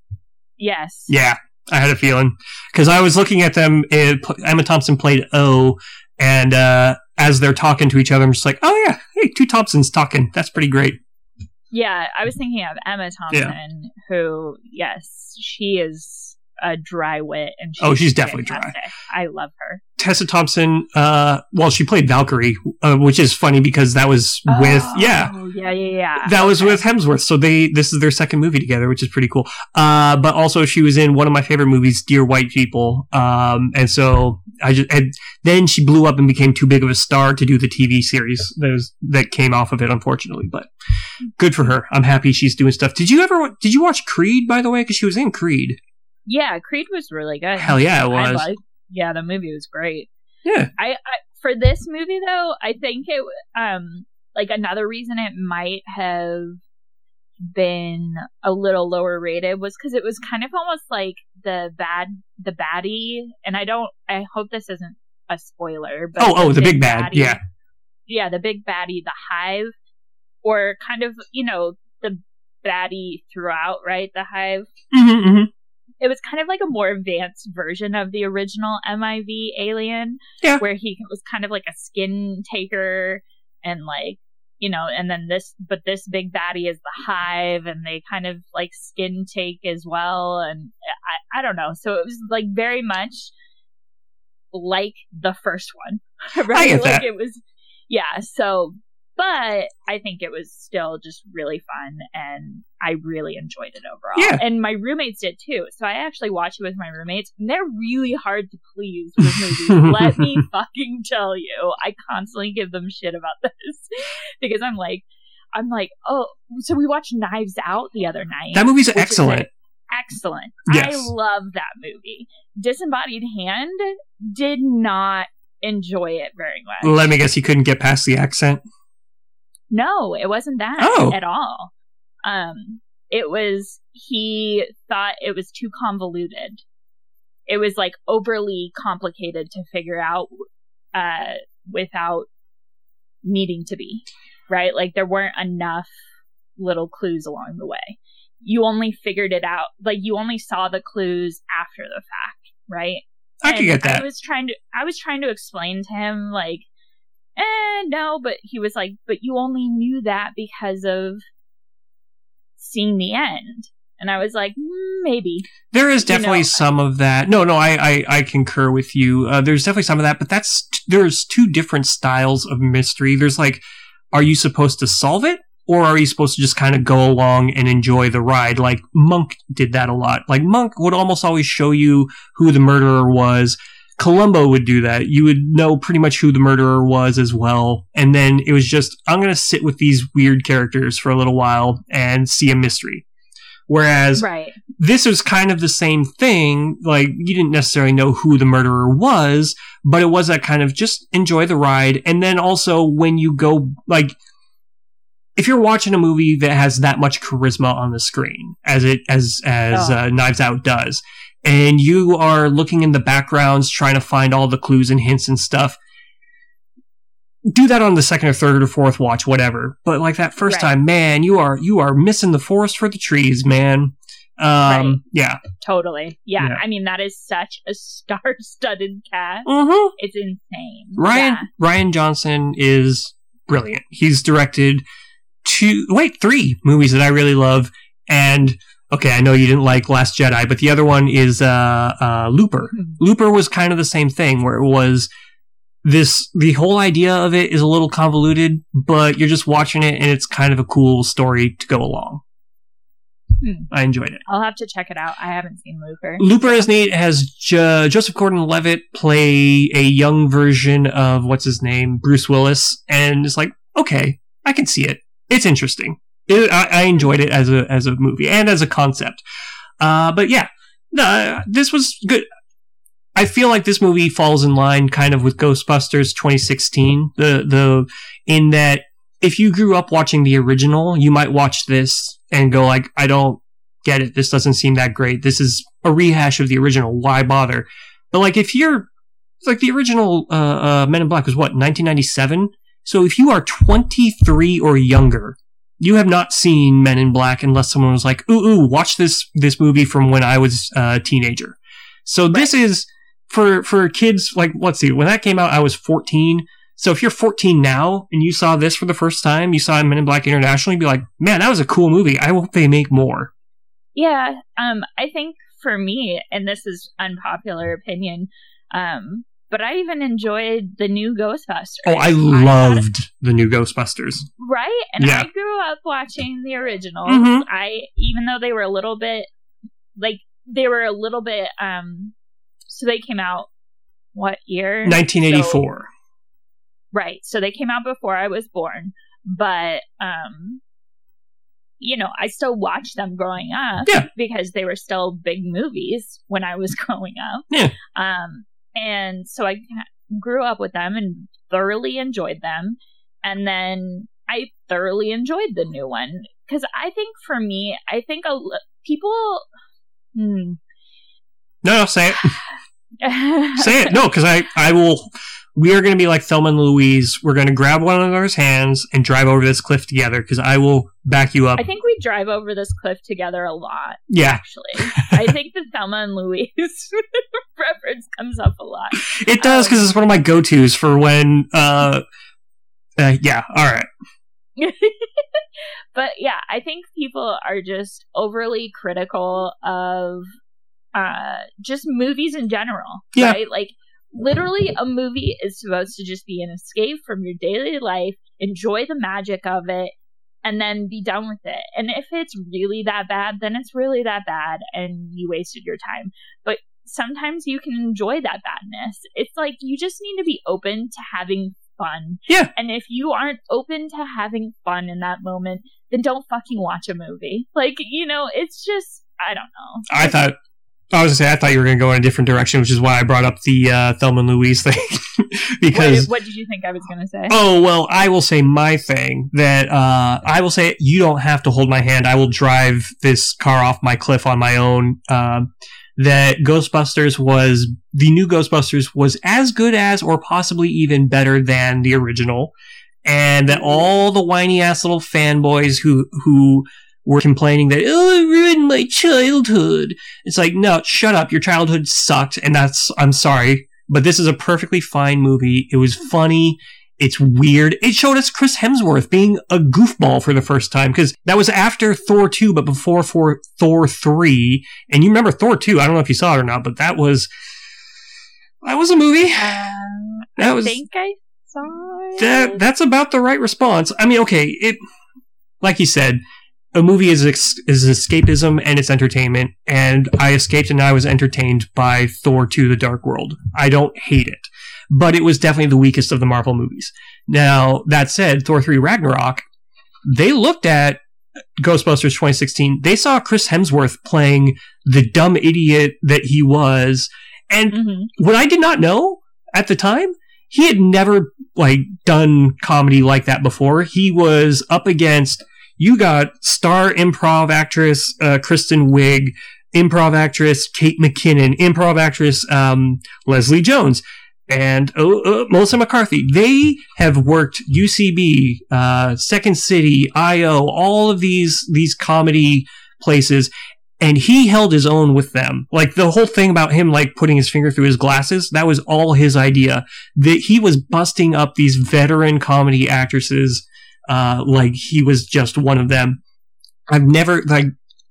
Yes. Yeah, I had a feeling because I was looking at them. It, Emma Thompson played O, and uh, as they're talking to each other, I'm just like, oh yeah, hey, two Thompsons talking. That's pretty great. Yeah, I was thinking of Emma Thompson, yeah. who, yes, she is a dry wit, and she's oh, she's definitely fantastic. dry. I love her. Tessa Thompson, uh, well, she played Valkyrie, uh, which is funny because that was with oh, yeah, yeah, yeah, yeah. That okay. was with Hemsworth, so they this is their second movie together, which is pretty cool. Uh, but also she was in one of my favorite movies, Dear White People, um, and so I just and then she blew up and became too big of a star to do the TV series that was that came off of it, unfortunately. But good for her. I'm happy she's doing stuff. Did you ever did you watch Creed by the way? Because she was in Creed. Yeah, Creed was really good. Hell yeah, it was. yeah, the movie was great. Yeah. I, I for this movie though, I think it um like another reason it might have been a little lower rated was because it was kind of almost like the bad the baddie and i don't i hope this isn't a spoiler but oh oh the big, big bad baddie, yeah yeah the big baddie the hive or kind of you know the baddie throughout right the hive mm-hmm, mm-hmm. it was kind of like a more advanced version of the original MIB alien yeah. where he was kind of like a skin taker and like you know, and then this, but this big baddie is the hive and they kind of like skin take as well. And I, I don't know. So it was like very much like the first one, right? Like that. it was, yeah. So but I think it was still just really fun and I really enjoyed it overall. Yeah. And my roommates did too. So I actually watched it with my roommates and they're really hard to please with movies. Let me fucking tell you. I constantly give them shit about this because I'm like, I'm like, oh, so we watched Knives Out the other night. That movie's excellent. excellent. Yes. I love that movie. Disembodied Hand did not enjoy it very much. Let me guess, you couldn't get past the accent? No, it wasn't that oh. at all. Um, it was he thought it was too convoluted. It was like overly complicated to figure out uh, without needing to be, right? Like there weren't enough little clues along the way. You only figured it out, like you only saw the clues after the fact, right? I And get that. I was trying to I was trying to explain to him like, no, but he was like, but you only knew that because of seeing the end. And I was like, "Mm, maybe. There is you definitely know- some of that. No, no, I, I, I concur with you. Uh, there's definitely some of that, but that's there's two different styles of mystery. There's like, are you supposed to solve it, or are you supposed to just kind of go along and enjoy the ride? Like Monk did that a lot. Like Monk would almost always show you who the murderer was. Columbo would do that. You would know pretty much who the murderer was as well. And then it was just, I'm going to sit with these weird characters for a little while and see a mystery. Whereas Right. this was kind of the same thing. Like, you didn't necessarily know who the murderer was, but it was that kind of just enjoy the ride. And then also when you go, like, if you're watching a movie that has that much charisma on the screen, as it, as, as, Oh. uh, Knives Out does, and you are looking in the backgrounds trying to find all the clues and hints and stuff, do that on the second or third or fourth watch, whatever. But like that first Right. time, man, you are, you are missing the forest for the trees, man. Um, Right. yeah. Totally. Yeah. Yeah. I mean, that is such a star studded cast. Mm-hmm. It's insane. Rian Yeah. Rian Johnson is brilliant. He's directed two, wait, three movies that I really love. And okay, I know you didn't like Last Jedi, but the other one is uh, uh, Looper. Mhm. Looper was kind of the same thing, where it was this. The whole idea of it is a little convoluted, but you're just watching it, and it's kind of a cool story to go along. Hmm. I enjoyed it. I'll have to check it out. I haven't seen Looper. Looper is neat. It has jo- Joseph Gordon-Levitt play a young version of what's his name, Bruce Willis, and it's like, okay, I can see it. It's interesting. It, I, I enjoyed it as a as a movie and as a concept. Uh, but yeah, no, this was good. I feel like this movie falls in line kind of with Ghostbusters 2016. The the in that if you grew up watching the original, you might watch this and go like, I don't get it. This doesn't seem that great. This is a rehash of the original. Why bother? But like if you're like the original uh, uh, Men in Black was what 1997. So if you are 23 or younger, you have not seen Men in Black unless someone was like, "Ooh, ooh, watch this this movie from when I was a teenager." So this is for for kids like let's see, when that came out, I was 14. So if you're 14 now and you saw this for the first time, you saw Men in Black International, you'd be like, "Man, that was a cool movie. I hope they make more." Yeah. Um, I think for me, and this is unpopular opinion, um, but I even enjoyed the new Ghostbusters. Oh, I loved the new Ghostbusters. right? And Yeah. I grew up watching the originals. Mhm. I even though they were a little bit like they were a little bit um so they came out what year? 1984. Right. So they came out before I was born, but um you know, I still watched them growing up Yeah. because they were still big movies when I was growing up. Yeah. Um and so I grew up with them and thoroughly enjoyed them. And then I thoroughly enjoyed the new one cuz I think for me, I think a l- people hmm. No, no, say it. Say it. No, because I, I will. We are going to be like Thelma and Louise. We're going to grab one another's hands and drive over this cliff together because I will back you up. I think we drive over this cliff together a lot. yeah, actually. I think the Thelma and Louise reference comes up a lot. it does because it's one of my go tos for when. Uh, uh, yeah. All right. but yeah, I think people are just overly critical of uh just movies in general. Yeah. Right? Like literally a movie is supposed to just be an escape from your daily life, enjoy the magic of it, and then be done with it. And if it's really that bad, then it's really that bad and you wasted your time. But sometimes you can enjoy that badness. It's like you just need to be open to having fun. Yeah. And if you aren't open to having fun in that moment, then don't fucking watch a movie. Like, you know, it's just I don't know. I thought. I was gonna say I thought you were gonna go in a different direction, which is why I brought up the uh, Thelma and Louise thing because what, what did you think I was gonna say? Oh well, I will say my thing that uh, I will say you don't have to hold my hand. I will drive this car off my cliff on my own. Um, that Ghostbusters was the new Ghostbusters was as good as, or possibly even better than the original, and that all the whiny ass little fanboys who who were complaining that oh, it ruined my childhood. It's like, no, shut up. Your childhood sucked, and that's I'm sorry, but this is a perfectly fine movie. It was funny. It's weird. It showed us Chris Hemsworth being a goofball for the first time because that was after Thor 2, but before for Thor 3. And you remember Thor 2, I don't know if you saw it or not, but that was that was a movie. Um, That I was think I saw it. that that's about the right response. I mean, okay, it like you said, a movie is ex- is escapism and it's entertainment, and I escaped and I was entertained by Thor 2: The Dark World. I don't hate it, but it was definitely the weakest of the Marvel movies. Now that said, Thor 3: Ragnarok, they looked at Ghostbusters 2016. They saw Chris Hemsworth playing the dumb idiot that he was, and Mhm. what I did not know at the time, he had never like done comedy like that before. He was up against you got star improv actress uh, Kristen Wiig, improv actress Kate McKinnon, improv actress um, Leslie Jones, and uh, uh, Melissa McCarthy. They have worked UCB, uh, Second City, IO, all of these these comedy places, and he held his own with them. Like the whole thing about him like putting his finger through his glasses, that was all his idea. That he was busting up these veteran comedy actresses uh like he was just one of them. I've never like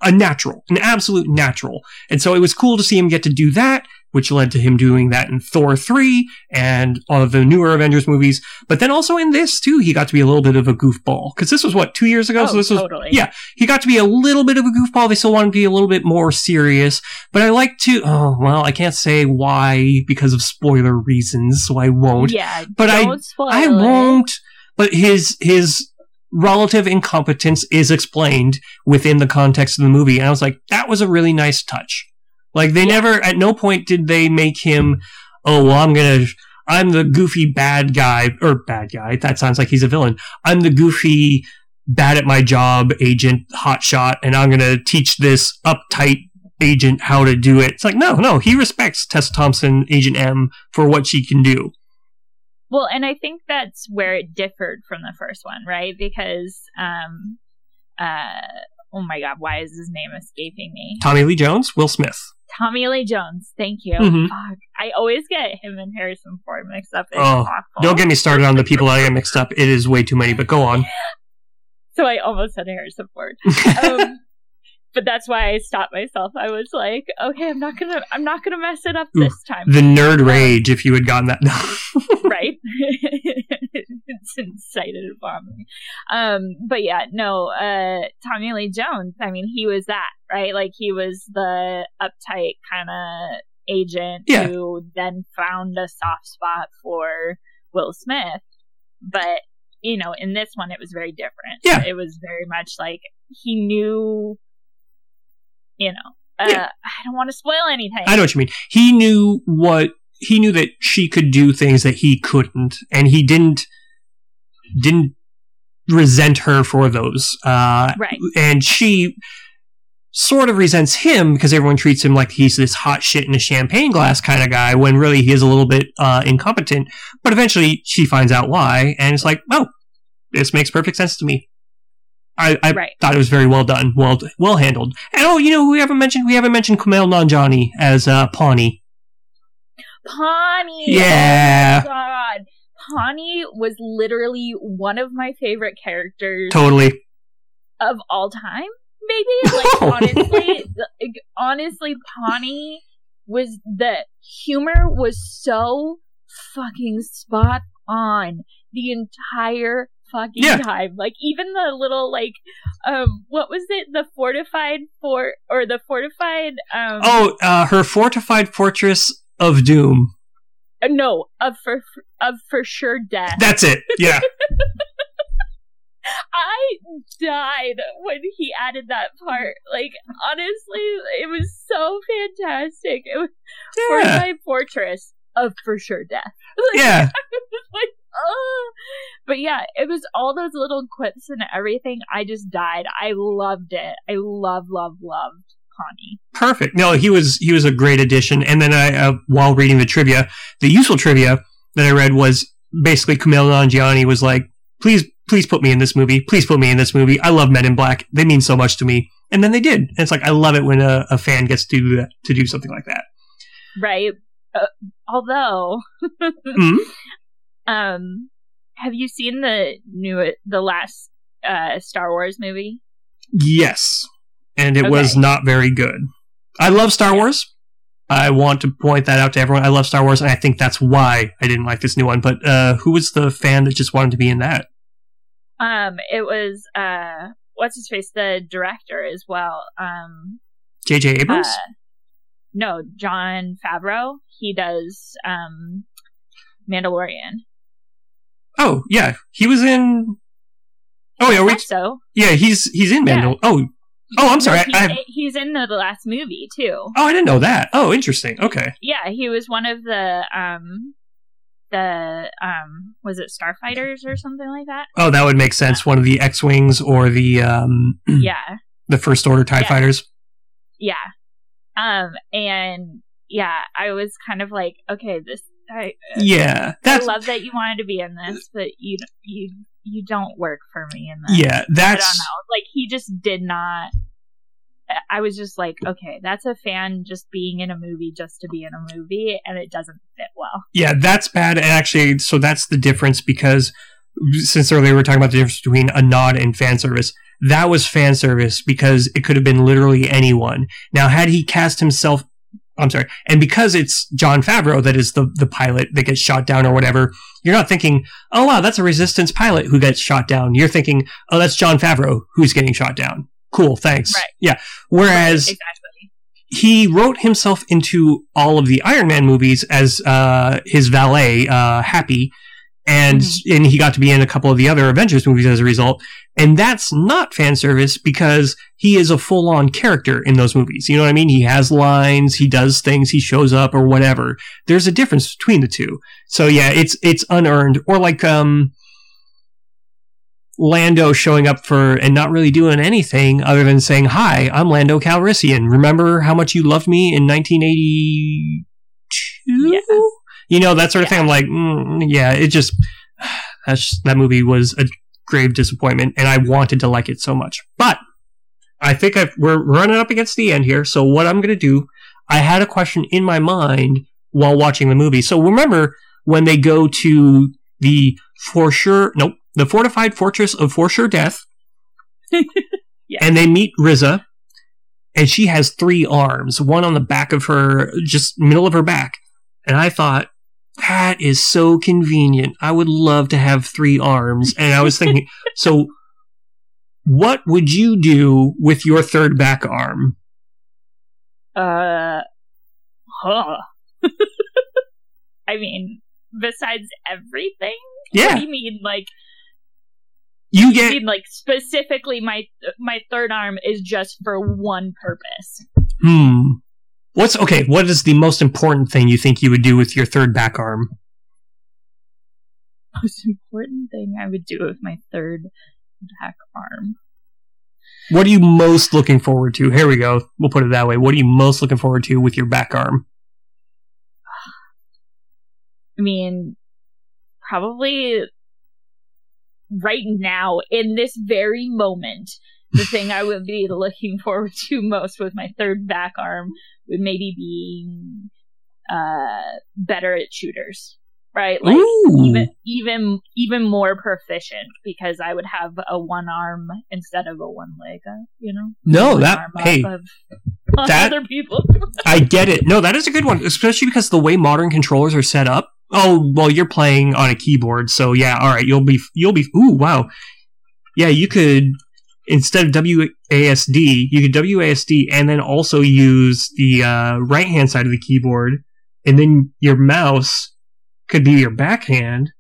a natural, an absolute natural. And so it was cool to see him get to do that, which led to him doing that in Thor 3 and all of the newer Avengers movies. But then also in this too, he got to be a little bit of a goofball. Cause this was what, two years ago? Oh, so this was totally. yeah, he got to be a little bit of a goofball. They still wanted to be a little bit more serious. But I like to, oh, well, I can't say why because of spoiler reasons, so I won't. Yeah, But I- don't spoil I it. But his, his relative incompetence is explained within the context of the movie. And I was like, that was a really nice touch. Like they never, at no point did they make him, oh, well, I'm gonna, I'm the goofy bad guy, or bad guy. That sounds like he's a villain. I'm the goofy, bad at my job agent, hotshot, and I'm gonna teach this uptight agent how to do it. It's like, no, no, he respects Tess Thompson, Agent M, for what she can do. Well, and I think that's where it differed from the first one, right? Because, um, uh, oh my God, why is his name escaping me? Tommy Lee Jones, Will Smith. Tommy Lee Jones. Thank you. Mhm. Fuck, I always get him and Harrison Ford mixed up. It's Oh, awful. Don't get me started on the people I get mixed up. It is way too many, but go on. So I almost said Harrison Ford. Um, but that's why I stopped myself. I was like, okay, I'm not gonna, I'm not gonna mess it up Ooh, this time. the nerd rage, if you had gotten that. right? it's incited upon me. Um, but yeah, no, uh, Tommy Lee Jones, I mean, he was that, right? Like he was the uptight kind of agent Yeah. who then found a soft spot for Will Smith. But, you know, in this one, it was very different. Yeah. It was very much like he knew, you know, uh, Yeah. I don't want to spoil anything. I know what you mean. He knew what he knew that she could do things that he couldn't, and he didn't didn't resent her for those. Uh, Right. And she sort of resents him because everyone treats him like he's this hot shit in a champagne glass kind of guy when really he is a little bit uh, incompetent. But eventually she finds out why, and it's like, oh, this makes perfect sense to me. I, I Right. thought it was very well done, well well handled. And oh, you know we haven't mentioned? We haven't mentioned Kumail Nanjiani as uh, Pawny. Pawny. Yeah. Oh God. Pawny was literally one of my favorite characters Totally. of all time. Maybe like honestly, like, honestly, Pawny was the humor was so fucking spot on the entire fucking Yeah. time. Like even the little like um what was it? The fortified fort or the fortified um Oh, uh, her fortified fortress of doom. uh, no of for of for sure death. That's it. Yeah. I died when he added that part. Like honestly, it was so fantastic. It was yeah. Fortified Fortress of for sure death. Like, Yeah. But yeah, it was all those little quips and everything. I just died. I loved it. I love, love, loved Connie. Perfect. No, he was he was a great addition. And then I, uh, while reading the trivia, the useful trivia that I read was basically Kumail Nanjiani was like, please please put me in this movie. Please put me in this movie. I love Men in Black. They mean so much to me. And then they did. And it's like I love it when a, a fan gets to do that, to do something like that. right. Uh, although, Mhm. um, have you seen the new, the last uh Star Wars movie? Yes. And it was not very good. I love Star Wars. I want to point that out to everyone. I love Star Wars, and I think that's why I didn't like this new one. But uh, who was the fan that just wanted to be in that? Um, it was uh, what's his face, the director as well. Um, J.J. Abrams? uh, no, Jon Favreau. He does um, Mandalorian. Oh, yeah. He was in. Oh, yeah. We, so. yeah, he's he's in Yeah. Mandal. Oh, oh, I'm sorry. No, I, he- I, he's in the, the last movie too. oh, I didn't know that. Oh, interesting. Okay. Yeah, he was one of the um, the um, was it Starfighters or something like that? Oh, that would make sense. One of the X-wings or the um yeah, the First Order Tie Yeah. Fighters. yeah. Um, and yeah, I was kind of like, okay, this. I, Yeah, I love that you wanted to be in this, but you you you don't work for me in this. yeah, I that's don't know. Like he just did not. I was just like, okay, that's a fan just being in a movie just to be in a movie, and it doesn't fit well. Yeah, that's bad. And actually, so that's the difference because since earlier we were talking about the difference between a nod and fan service, that was fan service because it could have been literally anyone. Now, had he cast himself, I'm sorry, and because it's Jon Favreau that is the, the pilot that gets shot down or whatever, you're not thinking, oh wow, that's a resistance pilot who gets shot down. You're thinking, oh, that's Jon Favreau who's getting shot down. Cool, thanks. Right. Yeah. Whereas exactly. he wrote himself into all of the Iron Man movies as uh, his valet, uh, Happy, and Mhm. and he got to be in a couple of the other Avengers movies as a result. And that's not fan service because he is a full on character in those movies. You know what I mean? He has lines, he does things, he shows up or whatever. There's a difference between the two. So yeah, it's it's unearned or like um. Lando showing up for and not really doing anything other than saying, Hi, I'm Lando Calrissian. Remember how much you loved me in 1982? Yeah. You know, that sort of Yeah. thing. I'm like, mm, yeah, it just, that's, that movie was a grave disappointment and I wanted to like it so much. But I think I've, we're running up against the end here. So what I'm going to do, I had a question in my mind while watching the movie. So remember when they go to the for sure, nope, the fortified fortress of for sure death, Yeah. and they meet Riza, and she has three arms, one on the back of her, just middle of her back. And I thought, that is so convenient. I would love to have three arms. And I was thinking, so what would you do with your third back arm? Uh, huh. I mean, besides everything. What Yeah, do you mean, like? you You get mean like specifically my my third arm is just for one purpose? Hmm. What's okay? What is the most important thing you think you would do with your third back arm? Most important thing I would do with my third back arm. What are you most looking forward to? Here we go. We'll put it that way. What are you most looking forward to with your back arm? I mean, probably right now, in this very moment, the thing I would be looking forward to most with my third back arm would maybe be uh, better at shooters, right? Like Ooh. even even even more proficient because I would have a one arm instead of a one leg. Uh, you know, No, that hey, of that- other people. I get it. No, that is a good one, especially because the way modern controllers are set up. Oh, well, you're playing on a keyboard, so yeah, all right, you'll be you'll be ooh, wow. Yeah, you could instead of WASD, you could WASD and then also use the uh, right hand side of the keyboard, and then your mouse could be your backhand.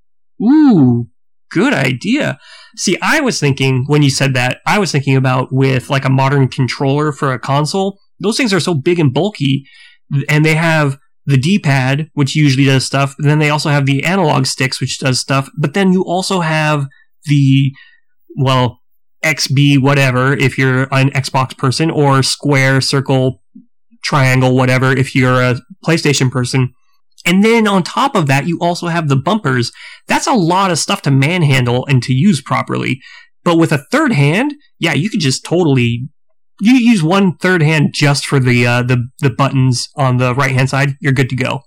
Ooh, good idea. See, I was thinking when you said that, I was thinking about with like a modern controller for a console. Those things are so big and bulky, and they have the D-pad, which usually does stuff. And then they also have the analog sticks, which does stuff. But then you also have the, well, XB whatever if you're an Xbox person, or square, circle, triangle, whatever if you're a PlayStation person. And then on top of that, you also have the bumpers. That's a lot of stuff to manhandle and to use properly. But with a third hand, yeah, you could just totally you use one third hand just for the uh, the the buttons on the right hand side. You're good to go.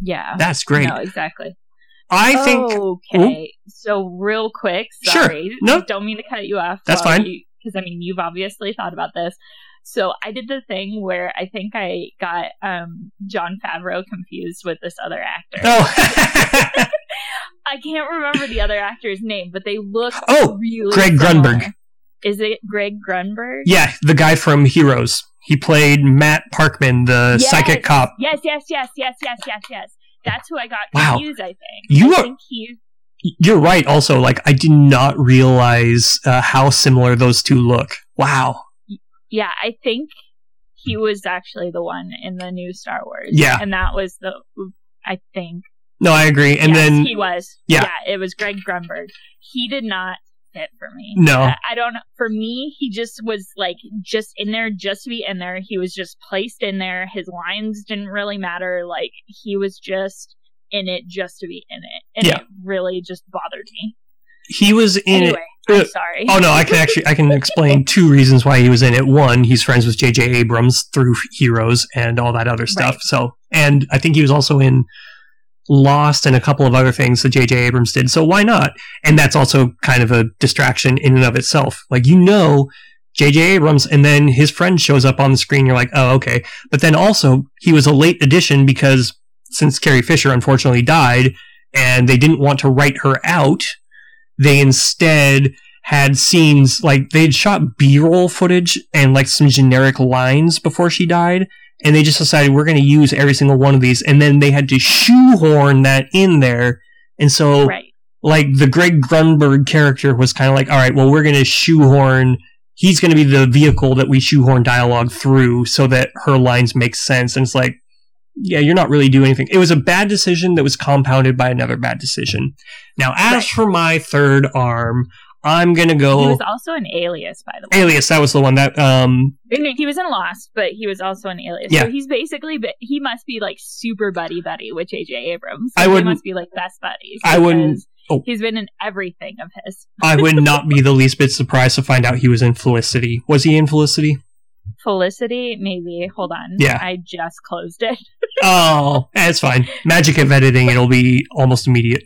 Yeah. That's great. No, exactly. I think Okay. So real quick, Sure. sorry. No. Don't mean to cut you off. That's fine. Because I mean, you've obviously thought about this. So I did the thing where I think I got um, Jon Favreau confused with this other actor. oh I can't remember the other actor's name, but they look Oh, really Greg similar. Grunberg. Is it Greg Grunberg? yeah, the guy from Heroes. He played Matt Parkman, the Yes. psychic cop. Yes, yes, yes, yes, yes, yes, yes. That's who I got Wow. confused. I think You I are- think he You're right. Also, like I did not realize uh, how similar those two look. Wow. Yeah, I think he was actually the one in the new Star Wars. Yeah. and that was the I think. No, I agree. And yes, then he was. yeah. it was Greg Grunberg. He did not for me. No. I, I don't know. For me, he just was like just in there, just to be in there. He was just placed in there. His lines didn't really matter. Like he was just in it just to be in it, and Yeah. it really just bothered me. he was in it. anyway, I'm uh, sorry. Oh no, I can actually I can explain two reasons why he was in it. One, he's friends with J.J. Abrams through Heroes and all that other stuff. Right. So, and I think he was also in Lost and a couple of other things that J.J. Abrams did. So why not? And that's also kind of a distraction in and of itself. Like you know, J.J. Abrams, and then his friend shows up on the screen. You're like, oh okay. But then also he was a late addition because since Carrie Fisher unfortunately died, and they didn't want to write her out they instead had scenes like they'd shot b-roll footage and like some generic lines before she died and they just decided we're going to use every single one of these and then they had to shoehorn that in there and so right. like the greg grunberg character was kind of like all right well we're going to shoehorn he's going to be the vehicle that we shoehorn dialogue through so that her lines make sense and it's like yeah you're not really doing anything it was a bad decision that was compounded by another bad decision now as Right. for my third arm i'm going to go. He was also an alias, by the way. alias that was the one that um He was in Lost, but he was also an alias. Yeah. So he's basically be- he must be like super buddy buddy with J.J. Abrams. I wouldn't- must be like best buddies. I wouldn't- oh. He's been in everything of his. i would not be the least bit surprised to find out he was in felicity was he in felicity Felicity, maybe. Hold on. Yeah. I just closed it. oh it's fine magic of editing it'll be almost immediate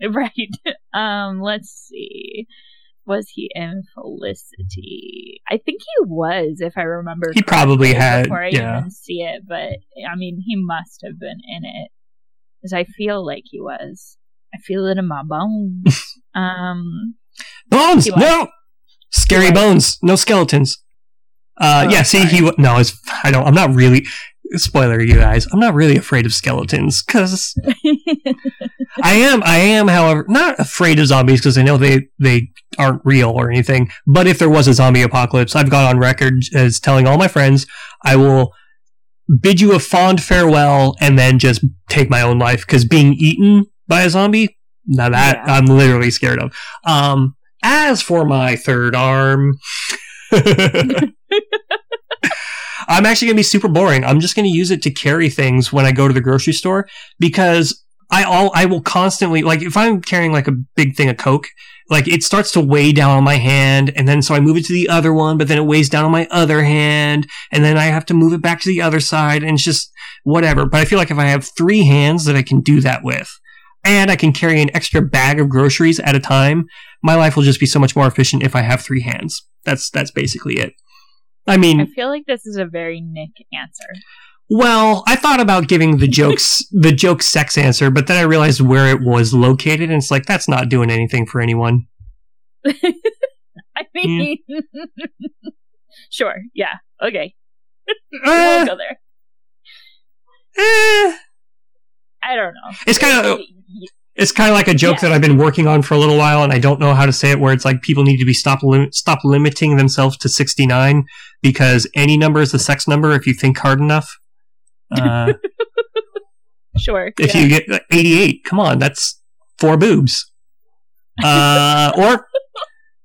right. Um. Let's see. Was he in Felicity? I think he was, if I remember. He probably had, before I yeah. even see it. But I mean, he must have been in it, because I feel like he was. I feel it in my bones. um. Bones, no, scary bones, no skeletons. Uh, Oh, yeah. See, sorry. he no, it's I don't. I'm not really. Spoiler, you guys. I'm not really afraid of skeletons because I am. I am, however, not afraid of zombies because I know they they aren't real or anything. But if there was a zombie apocalypse, I've gone on record as telling all my friends I will bid you a fond farewell and then just take my own life because being eaten by a zombie, now that Yeah. I'm literally scared of. Um, as for my third arm. I'm actually going to be super boring. I'm just going to use it to carry things when I go to the grocery store because I all I will constantly like if I'm carrying like a big thing of Coke, like it starts to weigh down on my hand, and then so I move it to the other one, but then it weighs down on my other hand, and then I have to move it back to the other side, and it's just whatever. But I feel like if I have three hands that I can do that with, and I can carry an extra bag of groceries at a time, my life will just be so much more efficient if I have three hands. That's that's basically it. I mean, I feel like this is a very Nick answer. well, I thought about giving the jokes the joke sex answer, but then I realized where it was located, and it's like that's not doing anything for anyone. I mean, sure, yeah, okay, we'll Eh, go there. eh. I don't know. It's kinda- It's kind of like a joke Yeah. that I've been working on for a little while, and I don't know how to say it. Where it's like people need to be stop lim- stop limiting themselves to sixty nine because any number is a sex number if you think hard enough. Uh, sure. if yeah. you get uh, 88 come on that's four boobs uh or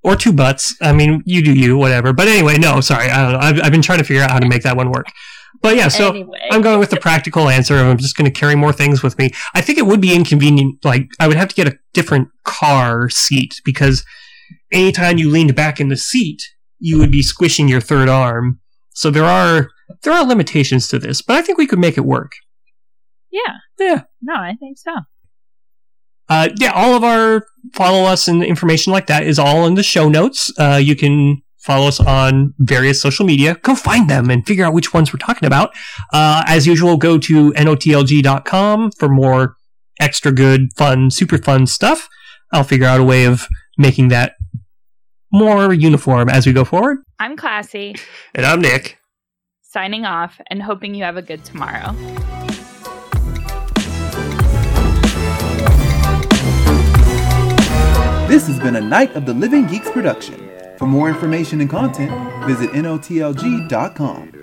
or two butts i mean you do you whatever but anyway no sorry i don't know i've, I've been trying to figure out how to make that one work But yeah, so anyway, I'm going with the practical answer of I'm just going to carry more things with me. I think it would be inconvenient. Like I would have to get a different car seat because anytime you leaned back in the seat, you would be squishing your third arm. So there are there are limitations to this, but I think we could make it work. yeah, Yeah. no, I think so. Uh, yeah, all of our follow us and information like that is all in the show notes. Uh, you can follow us on various social media. Go find them and figure out which ones we're talking about. Uh, as usual, go to notlg.com for more extra good, fun, super fun stuff. I'll figure out a way of making that more uniform as we go forward. I'm classy, And I'm Nick. signing off, and hoping you have a good tomorrow. This has been a Night of the Living Geeks production. For more information and content, visit NOTLG.com.